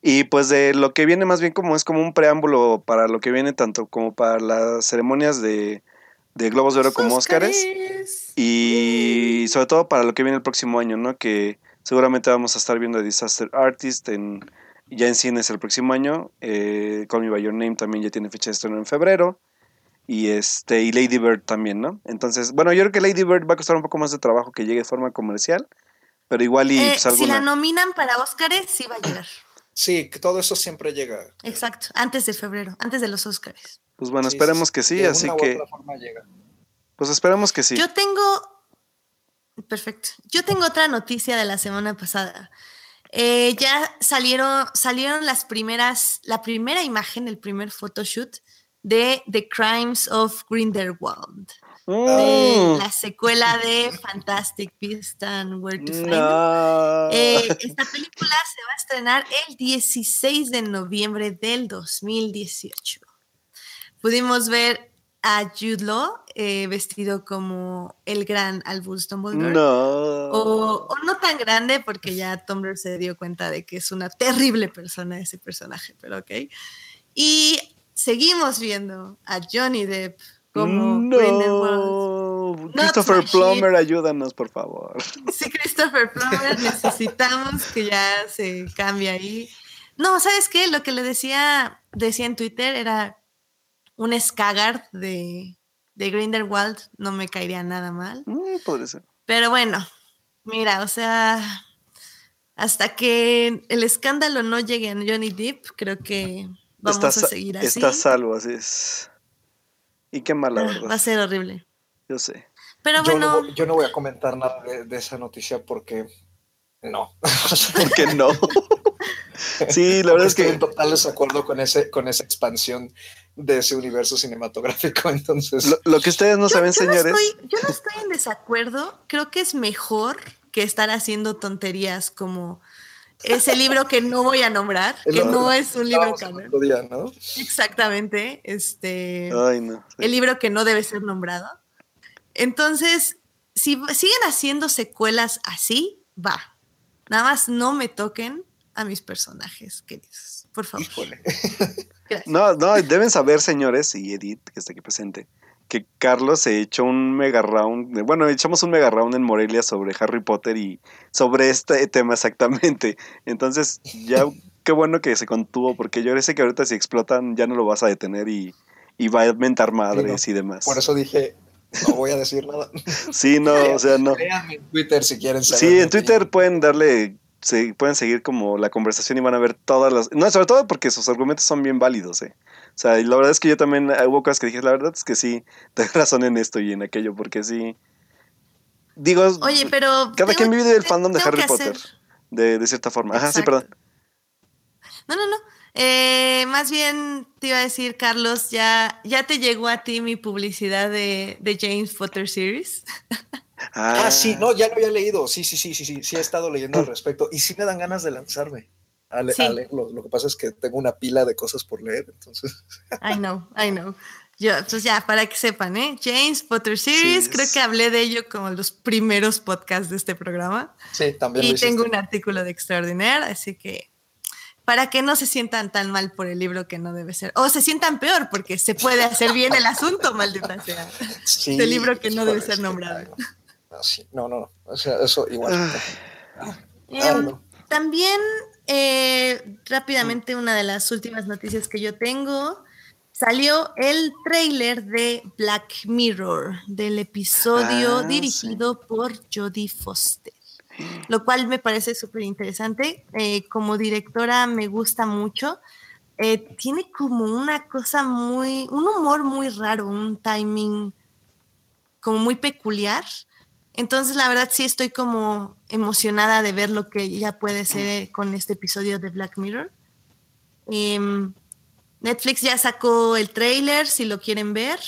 Y pues de lo que viene más bien como es como un preámbulo para lo que viene tanto como para las ceremonias de, de Globos de Oro como Óscares. Y sobre todo para lo que viene el próximo año, ¿no? Que seguramente vamos a estar viendo Disaster Artist en, ya en cines el próximo año. Eh, Call Me By Your Name también ya tiene fecha de estreno en febrero. Y este, y Lady Bird también, ¿no? Entonces, bueno, yo creo que Lady Bird va a costar un poco más de trabajo que llegue de forma comercial. Pero igual y eh, pues, Si la nominan para Óscares, sí va a llegar. Sí, que todo eso siempre llega. Exacto, antes de febrero, antes de los Óscares. Pues bueno, esperemos que sí, así que. Pues esperemos que sí. Yo tengo. Perfecto. Yo tengo otra noticia de la semana pasada. Eh, ya salieron, salieron las primeras, la primera imagen, el primer photoshoot de The Crimes of Grindelwald. Mm. la secuela de Fantastic Beasts and Where to Find eh, esta película se va a estrenar el 16 de noviembre del 2018. Pudimos ver a Jude Law eh, vestido como el gran Albus Dumbledore. No. O, no tan grande porque ya Tumblr se dio cuenta de que es una terrible persona ese personaje, pero ok. Y seguimos viendo a Johnny Depp como no. Christopher Plummer, ayúdanos, por favor. Sí, Christopher Plummer, necesitamos que ya se cambie ahí. No, ¿sabes qué? Lo que le decía, decía en Twitter era un Skagard de, de Grindelwald, no me caería nada mal. Mm, podría ser. Pero bueno, mira, o sea, hasta que el escándalo no llegue a Johnny Depp, creo que vamos a seguir así. Está salvo, así es. Y qué mala ah, verdad. Va a ser horrible. Yo sé. Pero yo bueno. No, yo no voy a comentar nada de, esa noticia porque no. porque no. sí, la verdad es que. Estoy en total desacuerdo con, ese, con esa expansión de ese universo cinematográfico. Entonces. Lo, que ustedes no saben, señores. yo no estoy en desacuerdo. Creo que es mejor que estar haciendo tonterías como ese libro que no voy a nombrar, que no es un libro canon. ¿no? Exactamente. Este. El libro que no debe ser nombrado. Entonces, si siguen haciendo secuelas así, va. Nada más no me toquen a mis personajes queridos. Por favor. no, no, deben saber, señores, y Edith, que está aquí presente, que Carlos se echó un mega round, bueno, echamos un mega round en Morelia sobre Harry Potter y sobre este tema exactamente. Entonces, ya qué bueno que se contuvo, porque yo sé que ahorita si explotan ya no lo vas a detener y, va a mentar madres y demás. Por eso dije, no voy a decir nada. sí, no, o sea, no. en Twitter si quieren saber. Sí, en Twitter pueden darle se pueden seguir como la conversación y van a ver todas las... No, sobre todo porque sus argumentos son bien válidos, ¿eh? O sea, y la verdad es que yo también eh, hubo cosas que dije, la verdad es que sí, tengo razón en esto y en aquello, porque sí... Digo, Oye, pero... Cada quien vive del fandom de Harry Potter, de, de, cierta forma. Ajá, sí, perdón. No, no, no. Eh, más bien te iba a decir, Carlos, ya, ya te llegó a ti mi publicidad de, de James Potter Series. Ah. sí, no, ya lo había leído. Sí, sí, sí, sí, sí, sí he estado leyendo al respecto. Y sí me dan ganas de lanzarme a, leerlo. Lo que pasa es que tengo una pila de cosas por leer, entonces. I know, I know. Yo, pues ya, para que sepan, ¿eh? James Potter Series, creo que hablé de ello como los primeros podcasts de este programa. Sí, también. Y tengo un artículo de Extraordinaire, así que para que no se sientan tan mal por el libro que no debe ser. O se sientan peor, porque se puede hacer bien el asunto, maldita sea. Sí, del libro que no debe ser nombrado. No, no, no. O sea, eso igual. Em, también, eh, rápidamente, una de las últimas noticias que yo tengo. Salió el trailer de Black Mirror, del episodio ah, dirigido por Jodie Foster, lo cual me parece súper interesante. Eh, como directora me gusta mucho. Eh, tiene como una cosa muy, un humor muy raro, un timing como muy peculiar. Entonces, la verdad sí estoy como emocionada de ver lo que ya puede ser con este episodio de Black Mirror. Em, Netflix ya sacó el trailer, si lo quieren ver.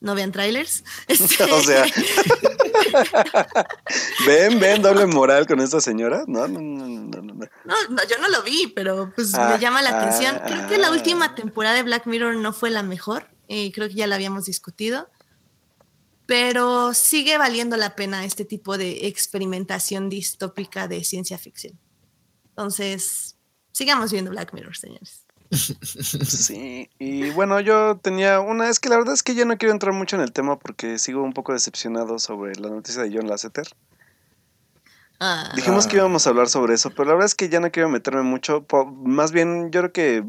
No vean trailers. o sea. ven, ven, doble moral con esta señora. No, no, no, no, no. No, yo no lo vi, pero pues me ah, llama la atención. Creo que la ah. última temporada de Black Mirror no fue la mejor. Eh, creo que ya la habíamos discutido pero sigue valiendo la pena este tipo de experimentación distópica de ciencia ficción. Entonces, sigamos viendo Black Mirror, señores. Sí, y bueno, yo tenía una, es que la verdad es que ya no quiero entrar mucho en el tema porque sigo un poco decepcionado sobre la noticia de John Lasseter. Ah. Dijimos que íbamos a hablar sobre eso, pero la verdad es que ya no quiero meterme mucho. Más bien, yo creo que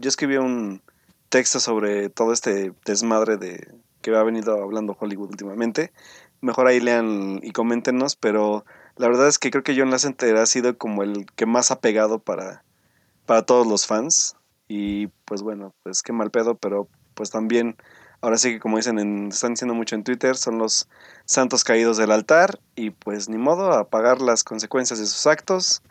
yo escribí un texto sobre todo este desmadre de que ha venido hablando Hollywood últimamente. Mejor ahí lean y coméntenos, pero la verdad es que creo que John Lasseter ha sido como el que más ha pegado para, para todos los fans. Y pues bueno, pues qué mal pedo, pero pues también, ahora sí que como dicen, en, están diciendo mucho en Twitter, son los santos caídos del altar y pues ni modo a pagar las consecuencias de sus actos.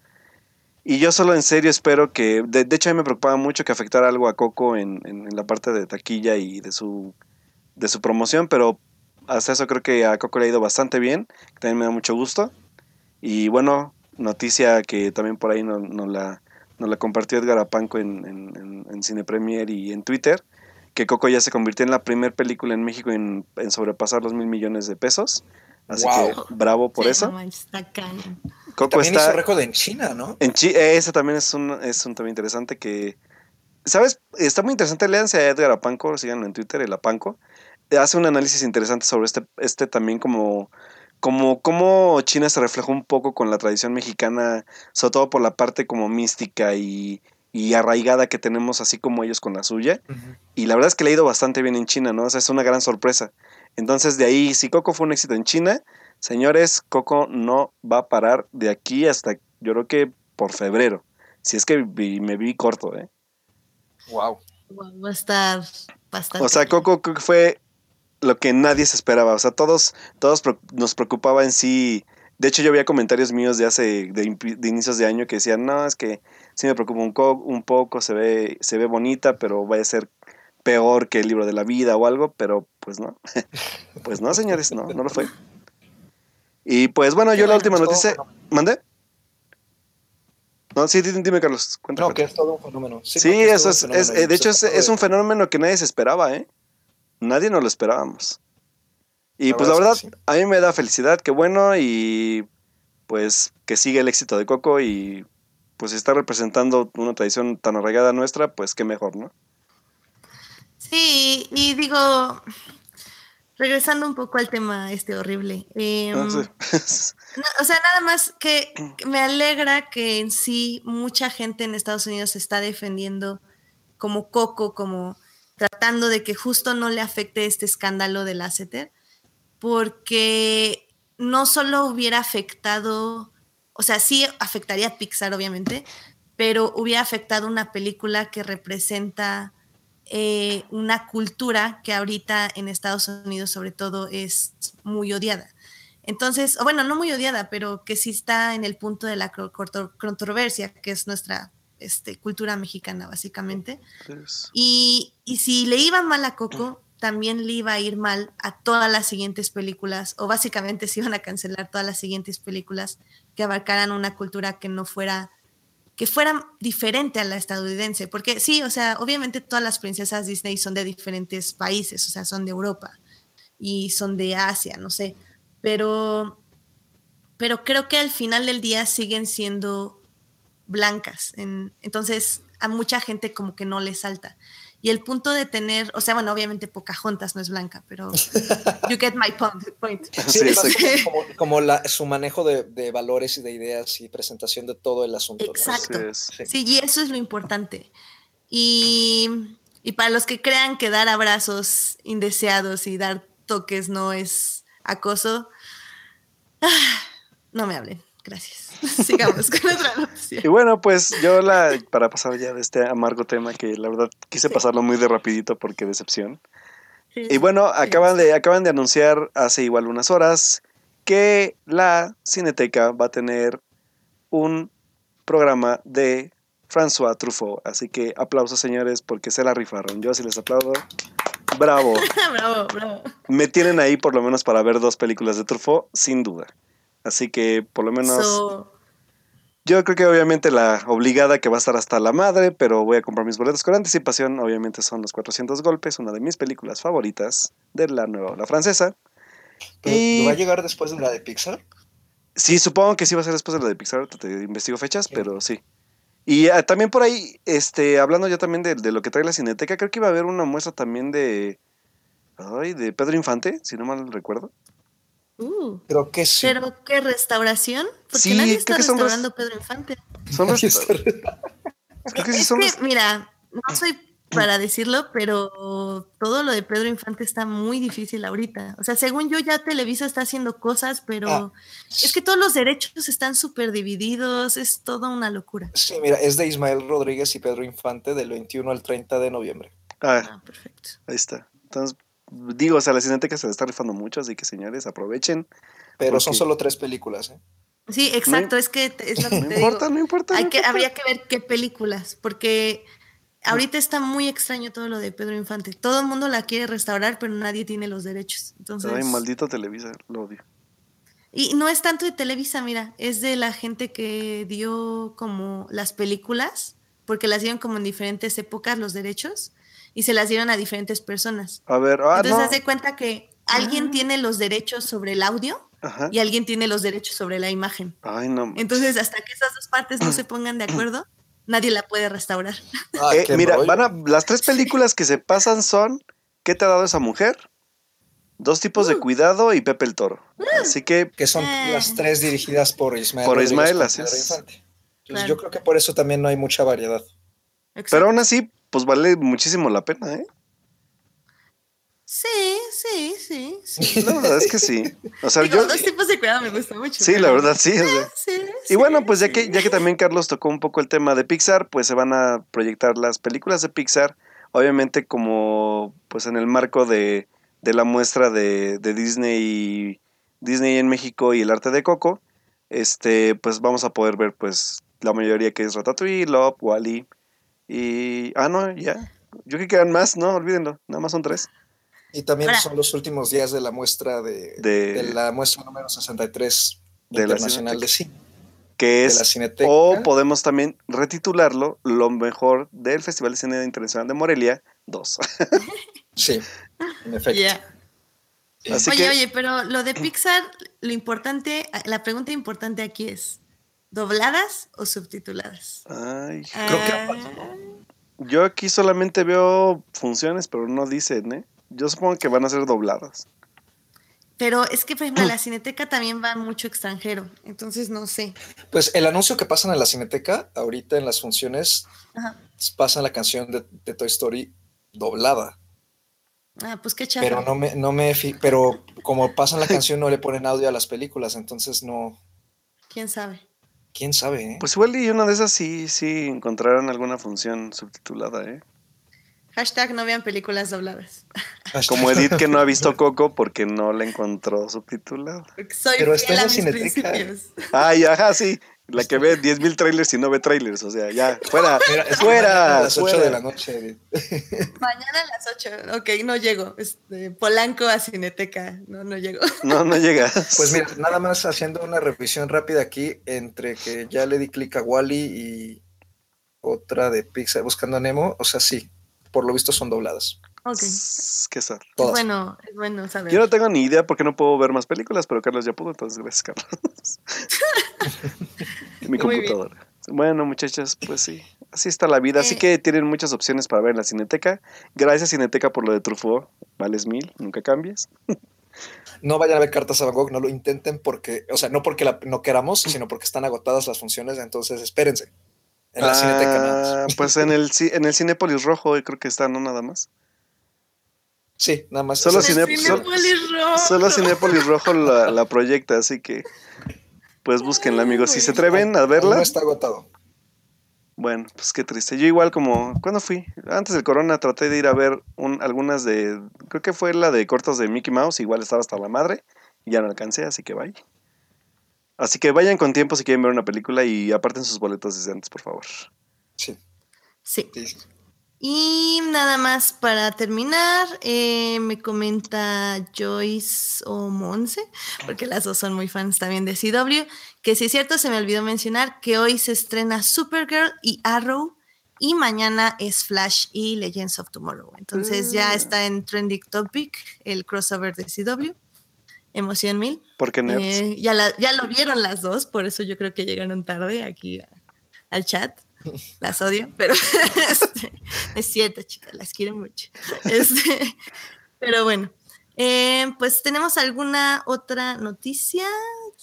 Y yo solo en serio espero que, de, hecho a mí me preocupaba mucho que afectara algo a Coco en, en la parte de taquilla y de su de su promoción, pero hasta eso creo que a Coco le ha ido bastante bien, también me da mucho gusto. Y bueno, noticia que también por ahí nos no la, no la compartió Edgar Apanco en, en, en, Cine Premier y en Twitter, que Coco ya se convirtió en la primera película en México en, sobrepasar los mil millones de pesos. Así que bravo por eso. Coco también está, hizo récord en China, ¿no? En China, ese también es un, es un tema interesante que, ¿sabes? Está muy interesante, léanse a Edgar Apanco, síganlo en Twitter, el Apanco. Hace un análisis interesante sobre este, este también como como cómo China se reflejó un poco con la tradición mexicana, sobre todo por la parte como mística y, arraigada que tenemos, así como ellos con la suya. Y la verdad es que le ha ido bastante bien en China, ¿no? O sea, es una gran sorpresa. Entonces, de ahí, si Coco fue un éxito en China, señores, Coco no va a parar de aquí hasta, yo creo que por febrero. Si es que me vi corto, ¿eh? Wow. Va a estar bastante. O sea, Coco fue lo que nadie se esperaba. O sea, todos, todos nos preocupaba en sí. De hecho, yo había comentarios míos de hace, de, inicios de año que decían, no, es que sí me preocupa un, un poco, se ve, se ve bonita, pero va a ser peor que el libro de la vida o algo, pero pues no. pues no, señores, no, no lo fue. Y pues bueno, yo la última noticia. ¿Mandé? No, sí, dime, Carlos. no, que es todo un fenómeno. Sí, eso es, es, eh, de hecho es, es, un fenómeno que nadie se esperaba, ¿eh? Nadie nos lo esperábamos. Y pues la verdad, a mí me da felicidad, qué bueno, y pues que sigue el éxito de Coco y pues está representando una tradición tan arraigada nuestra, pues qué mejor, ¿no? Sí, y digo, regresando un poco al tema este horrible. Em, ah, o sea, nada más que me alegra que en sí mucha gente en Estados Unidos está defendiendo como Coco, como tratando de que justo no le afecte este escándalo del ACETER, porque no solo hubiera afectado, o sea, sí afectaría a Pixar, obviamente, pero hubiera afectado una película que representa eh, una cultura que ahorita en Estados Unidos sobre todo es muy odiada. Entonces, bueno, no muy odiada, pero que sí está en el punto de la controversia, que es nuestra este, cultura mexicana, básicamente. Y, si le iba mal a Coco, también le iba a ir mal a todas las siguientes películas, o básicamente se iban a cancelar todas las siguientes películas que abarcaran una cultura que no fuera, que fuera diferente a la estadounidense. Porque sí, o sea, obviamente todas las princesas Disney son de diferentes países, o sea, son de Europa y son de Asia, no sé. Pero, pero creo que al final del día siguen siendo blancas. entonces, a mucha gente como que no le salta. Y el punto de tener, o sea, bueno, obviamente Pocahontas no es blanca, pero you get my point. como, la, su manejo de, valores y de ideas y presentación de todo el asunto. Exacto. Sí. y eso es lo importante. Y, y para los que crean que dar abrazos indeseados y dar toques no es acoso, ah, no me hablen. Gracias. Sigamos con otra noticia. Y bueno, pues yo la, para pasar ya de este amargo tema que la verdad quise pasarlo muy de rapidito porque decepción. y bueno, acaban de, acaban de anunciar hace igual unas horas que la Cineteca va a tener un programa de François Truffaut. Así que aplausos señores porque se la rifaron. Yo sí les aplaudo. Bravo. bravo, bravo. Me tienen ahí por lo menos para ver dos películas de Truffaut, sin duda. Así que por lo menos... Yo creo que obviamente la obligada que va a estar hasta la madre, pero voy a comprar mis boletos con anticipación. Obviamente son los 400 golpes, una de mis películas favoritas de la nueva la francesa. y... ¿Va a llegar después de la de Pixar? Sí, supongo que sí va a ser después de la de Pixar. Te investigo fechas, pero sí. Y ah, también por ahí, este, hablando ya también de, de, lo que trae la Cineteca, creo que iba a haber una muestra también de. Ay, de Pedro Infante, si no mal recuerdo. Uh, creo que sí. ¿Pero qué restauración? Porque nadie está restaurando Pedro Infante. Son mira, no soy para decirlo, pero todo lo de Pedro Infante está muy difícil ahorita. O sea, según yo ya Televisa está haciendo cosas, pero ah. es que todos los derechos están súper divididos, es toda una locura. Sí, mira, es de Ismael Rodríguez y Pedro Infante del 21 al 30 de noviembre. Ah, ah perfecto. Ahí está. Entonces, digo, o sea, la cineteca se le está rifando mucho, así que señores, aprovechen. Pero son solo tres películas, ¿eh? Sí, exacto, es que es lo que no importa, no importa. Hay que, habría que ver qué películas, porque ahorita está muy extraño todo lo de Pedro Infante. Todo el mundo la quiere restaurar, pero nadie tiene los derechos. Entonces, Ay, maldito Televisa, lo odio. Y no es tanto de Televisa, mira, es de la gente que dio como las películas, porque las dieron como en diferentes épocas los derechos y se las dieron a diferentes personas. A ver, ah, Entonces, haz de cuenta que alguien ah. tiene los derechos sobre el audio y alguien tiene los derechos sobre la imagen. Ay, no. Entonces, hasta que esas dos partes no se pongan de acuerdo, nadie la puede restaurar. Eh, mira, van las tres películas que se pasan son ¿Qué te ha dado esa mujer? Dos tipos de uh. cuidado y Pepe el Toro. Uh. Así que. Que son eh. las tres dirigidas por Ismael. Por Ismael, así es. Yo creo que por eso también no hay mucha variedad. Pero aún así, pues vale muchísimo la pena, ¿eh? Sí, sí, sí, sí. La verdad es que sí. O sea, yo. Dos tipos de cuidado me gusta mucho. Sí, la verdad sí. y bueno, pues ya que, ya que también Carlos tocó un poco el tema de Pixar, pues se van a proyectar las películas de Pixar. Obviamente, como pues en el marco de, de la muestra de, de Disney, Disney en México y el arte de Coco, este, pues vamos a poder ver pues la mayoría que es Ratatouille, Love, Wally y... Ah, no, ya. Yo que quedan más, no, olvídenlo, nada más son tres. Y también son los últimos días de la muestra de, de, la muestra número 63 de Internacional de Cine. Que es, o podemos también retitularlo, lo mejor del Festival de Cine Internacional de Morelia 2. sí, en efecto. oye, oye, pero lo de Pixar, lo importante, la pregunta importante aquí es, ¿Dobladas o subtituladas? Ay, creo que ah. Yo aquí solamente veo funciones, pero no dicen, ¿eh? Yo supongo que van a ser dobladas. Pero es que, por ejemplo, la Cineteca también va mucho extranjero, entonces no sé. Pues el anuncio que pasan en la Cineteca, ahorita en las funciones, pasan la canción de, Toy Story doblada. Ah, pues qué chafa. Pero no me, no me, pero como pasan la canción no le ponen audio a las películas, entonces no. ¿Quién sabe? Quién sabe, ¿eh? Pues igual y una de esas sí, sí encontraron alguna función subtitulada, ¿eh? Hashtag no vean películas dobladas. Como Edith que no ha visto Coco porque no la encontró subtitulada. Soy Pero está en la Ay, ajá, sí. La que ve 10.000 trailers y no ve trailers, o sea, ya, fuera, fuera. A las 8 de la noche. Mañana a las 8, ok, no llego. Este, Polanco a Cineteca, no, no llego. No, no llegas. Pues mira, nada más haciendo una revisión rápida aquí, entre que ya le di clic a Wally y otra de Pixar buscando a Nemo, o sea, sí, por lo visto son dobladas. Ok. Qué sad. Bueno, es bueno saber. Yo no tengo ni idea porque no puedo ver más películas, pero Carlos ya pudo, entonces gracias, Carlos. Mi computadora. Bueno, muchachas, pues sí, así está la vida. Así eh. que tienen muchas opciones para ver en la Cineteca. Gracias, Cineteca, por lo de Truffaut. Vales mil, nunca cambies. no vayan a ver cartas a Van Gogh, no lo intenten porque, o sea, no porque no queramos, sino porque están agotadas las funciones, entonces espérense. En la Cineteca. Ah, pues en el, en el Cinépolis Rojo creo que está, no nada más. Sí, nada más. Solo, Cinépolis Rojo. Solo Cinépolis Rojo la, proyecta, así que pues búsquenla, amigos. Si se atreven a verla. No está agotado. Bueno, pues qué triste. Yo igual como, ¿cuándo fui? Antes del corona traté de ir a ver algunas de, creo que fue la de cortos de Mickey Mouse, igual estaba hasta la madre, y ya no alcancé, así que vaya. Así que vayan con tiempo si quieren ver una película y aparten sus boletos desde antes, por favor. Sí. Sí. sí. Y nada más para terminar, eh, me comenta Joyce o Monse, porque las dos son muy fans también de CW, que si es cierto, se me olvidó mencionar que hoy se estrena Supergirl y Arrow y mañana es Flash y Legends of Tomorrow. Entonces ya mm. está en Trending Topic el crossover de CW. Emoción mil. Porque eh, ya, ya lo vieron las dos, por eso yo creo que llegaron tarde aquí al chat. Las odio, pero este, es cierto, chicas, las quiero mucho. Este, pero bueno, eh, pues tenemos alguna otra noticia.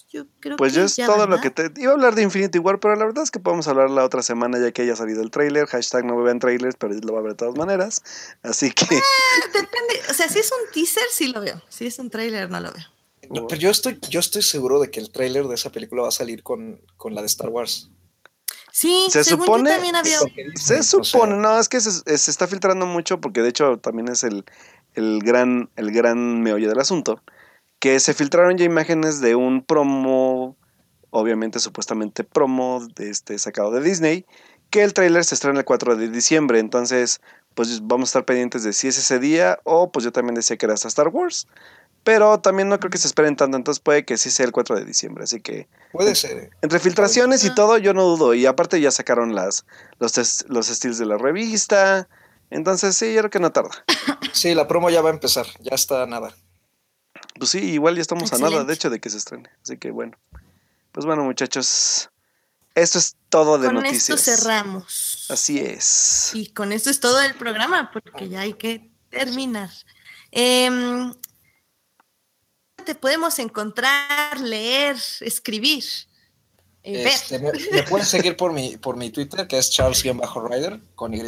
Yo creo pues yo es todo lo que te iba a hablar de Infinity War, pero la verdad es que podemos hablar la otra semana ya que haya salido el trailer. Hashtag no me vean trailers, pero lo va a ver de todas maneras. Así que. Ah, depende. O sea, si es un teaser, sí lo veo. Si es un trailer, no lo veo. pero yo estoy, yo estoy seguro de que el trailer de esa película va a salir con, con la de Star Wars. Sí, se supone. también había... Se supone, no, es que se, está filtrando mucho porque de hecho también es el, el, gran, el gran meollo del asunto. Que se filtraron ya imágenes de un promo, obviamente supuestamente promo de este sacado de Disney, que el tráiler se estrena el 4 de diciembre. Entonces, pues vamos a estar pendientes de si es ese día o pues yo también decía que era hasta Star Wars. Pero también no creo que se esperen tanto, entonces puede que sí sea el 4 de diciembre, así que... Puede ser. Entre filtraciones y todo, yo no dudo. Y aparte ya sacaron las, los, los estilos de la revista, Entonces, sí, yo creo que no tarda. Sí, la promo ya va a empezar, ya está nada. Pues sí, igual ya estamos a nada, de hecho, de que se estrene. Así que bueno. Pues bueno, muchachos, esto es todo de noticias. Con esto cerramos. Así es. Y con esto es todo el programa, porque ya hay que terminar. Em, te podemos encontrar, leer, escribir. Eh, este, me, pueden seguir por mi, por mi Twitter, que es Charles-Rider, con Y.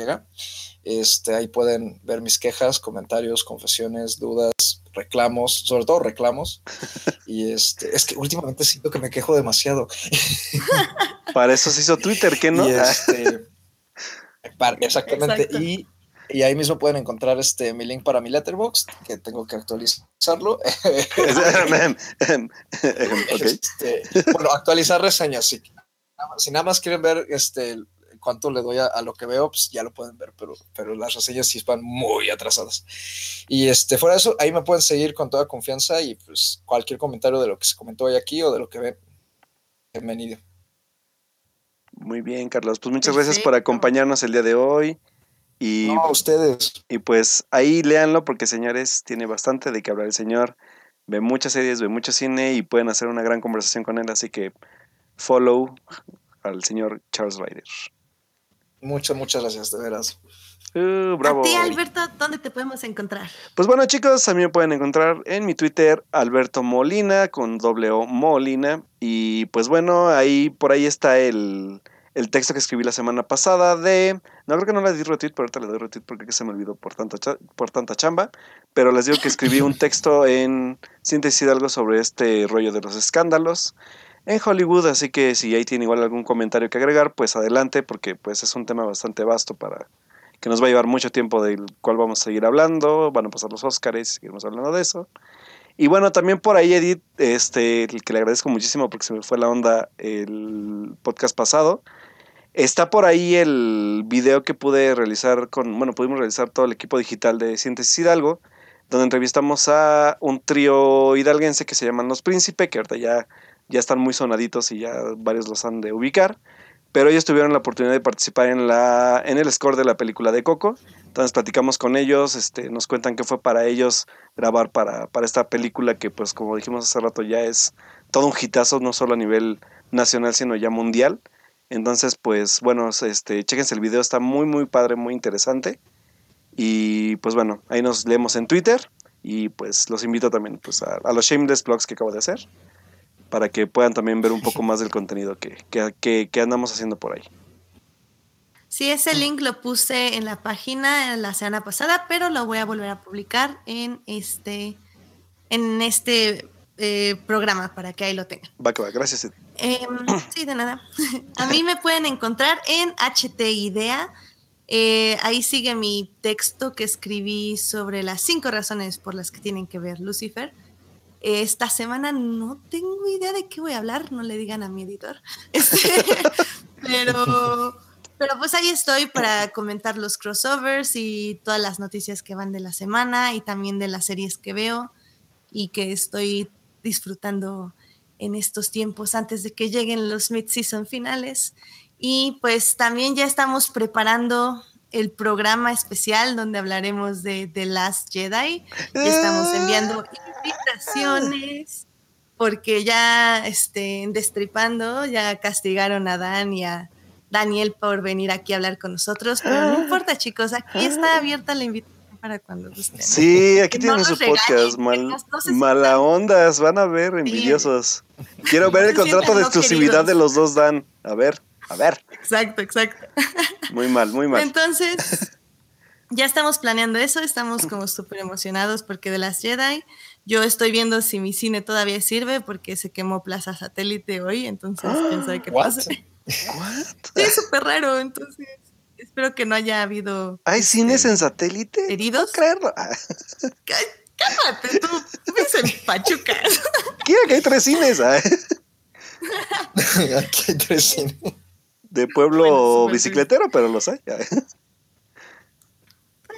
Este, ahí pueden ver mis quejas, comentarios, confesiones, dudas, reclamos, sobre todo reclamos. Y este, es que últimamente siento que me quejo demasiado. Para eso se hizo Twitter, ¿qué no? Este, exactamente. Y, y, ahí mismo pueden encontrar este mi link para mi letterbox, que tengo que actualizarlo. Este, bueno, actualizar reseñas, sí. Si nada más quieren ver este cuánto le doy a, lo que veo, pues ya lo pueden ver, pero, pero las reseñas sí van muy atrasadas. Y este, fuera de eso, ahí me pueden seguir con toda confianza y pues cualquier comentario de lo que se comentó hoy aquí o de lo que ve, bienvenido. Muy bien, Carlos. Pues muchas gracias por acompañarnos el día de hoy. Y, no, ustedes. Y pues ahí léanlo porque, señores, tiene bastante de qué hablar el señor. Ve muchas series, ve mucho cine y pueden hacer una gran conversación con él. Así que follow al señor Charles Ryder. Muchas, muchas gracias, de veras. Uh, bravo. A ti, Alberto, ¿dónde te podemos encontrar? Pues bueno, chicos, a mí me pueden encontrar en mi Twitter, Alberto Molina, con doble O Molina. Y pues bueno, ahí por ahí está el, el texto que escribí la semana pasada de. No creo que no le di retweet, pero ahorita le doy retweet porque se me olvidó por tanta, por tanta chamba. Pero les digo que escribí un texto en Síntesis de algo sobre este rollo de los escándalos en Hollywood, así que si ahí tiene igual algún comentario que agregar, pues adelante, porque pues es un tema bastante vasto para que nos va a llevar mucho tiempo del cual vamos a seguir hablando, van a pasar los Oscars y seguiremos hablando de eso. Y bueno, también por ahí Edith, este, que le agradezco muchísimo porque se me fue la onda el podcast pasado. Está por ahí el video que pude realizar con, bueno, pudimos realizar todo el equipo digital de Síntesis Hidalgo, donde entrevistamos a un trío hidalguense que se llaman Los Príncipe, que ahorita ya ya están muy sonaditos y ya varios los han de ubicar. Pero ellos tuvieron la oportunidad de participar en, la, en el score de la película de Coco. Entonces platicamos con ellos, este, nos cuentan que fue para ellos grabar para, para esta película que pues como dijimos hace rato ya es todo un hitazo, no solo a nivel nacional, sino ya mundial. Entonces, pues bueno, este, chequense el video, está muy, muy padre, muy interesante. Y pues bueno, ahí nos leemos en Twitter. Y pues los invito también pues, a, a los Shameless Blogs que acabo de hacer para que puedan también ver un poco más del contenido que, que, andamos haciendo por ahí. Sí, ese link lo puse en la página la semana pasada, pero lo voy a volver a publicar en este, en este eh, programa para que ahí lo tengan. Va que va, gracias. Em, sí, de nada. A mí me pueden encontrar en HT Idea. Eh, ahí sigue mi texto que escribí sobre las cinco razones por las que tienen que ver Lucifer. Esta semana no tengo idea de qué voy a hablar, no le digan a mi editor. Este, pero, pero pues ahí estoy para comentar los crossovers y todas las noticias que van de la semana y también de las series que veo y que estoy disfrutando en estos tiempos antes de que lleguen los mid-season finales. Y pues también ya estamos preparando el programa especial donde hablaremos de The Last Jedi. Ya estamos ah. enviando invitaciones porque ya este, Destripando ya castigaron a Dan y a Daniel por venir aquí a hablar con nosotros, pero no ah. importa chicos, aquí está abierta la invitación para cuando gusten. Sí, aquí tienen su podcast, mala ondas, van a ver envidiosos. Quiero ver el contrato de exclusividad de los dos Dan, a ver. A ver. Exacto, exacto. Muy mal, muy mal. Entonces, ya estamos planeando eso, estamos como súper emocionados porque de las Jedi, yo estoy viendo si mi cine todavía sirve porque se quemó Plaza Satélite hoy, entonces quién sabe qué pasa. Sí, es súper raro, entonces espero que no haya habido... ¿Hay este, cines en satélite? ¿Heridos? No creerlo. Cállate, tú, tú ves en Pachuca. Quiero que hay tres cines. Aquí hay tres cines de pueblo bicicletero, pero los hay.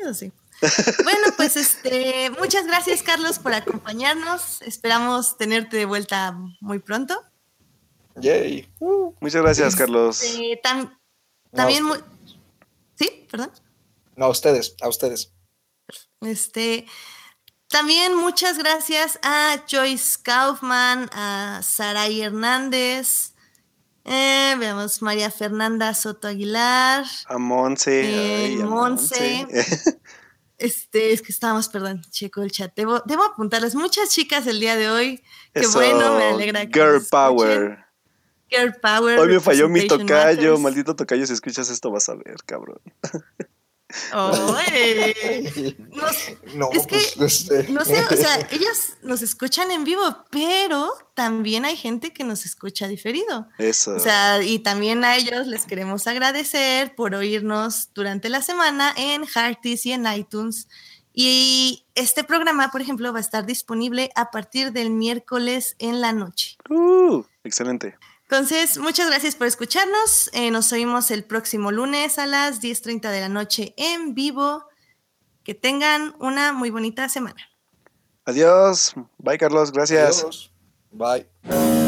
Eso sí. Bueno, pues este, muchas gracias Carlos por acompañarnos. Esperamos tenerte de vuelta muy pronto. Yay. muchas gracias, Carlos. Este, también, ¿sí? Perdón. No, a ustedes, a ustedes. Este, también muchas gracias a Joyce Kaufman, a Saray Hernández, eh, veamos María Fernanda Soto Aguilar. A Monse. Eh, Monse. Este, es que estábamos, perdón, checo el chat. Debo, apuntarles muchas chicas el día de hoy. Qué bueno, me alegra que Girl Power. Girl Power. Hoy me falló mi tocayo, maldito tocayo. Si escuchas esto, vas a ver, cabrón. Oh, no, es que, pues, no sé, o sea, ellas nos escuchan en vivo, pero también hay gente que nos escucha diferido. Eso. O sea, y también a ellos les queremos agradecer por oírnos durante la semana en Hearties y en iTunes. Y este programa, por ejemplo, va a estar disponible a partir del miércoles en la noche. Uh, excelente. Entonces, muchas gracias por escucharnos. Eh, nos oímos el próximo lunes a las 10.30 de la noche en vivo. Que tengan una muy bonita semana. Adiós. Bye, Carlos. Gracias. Bye.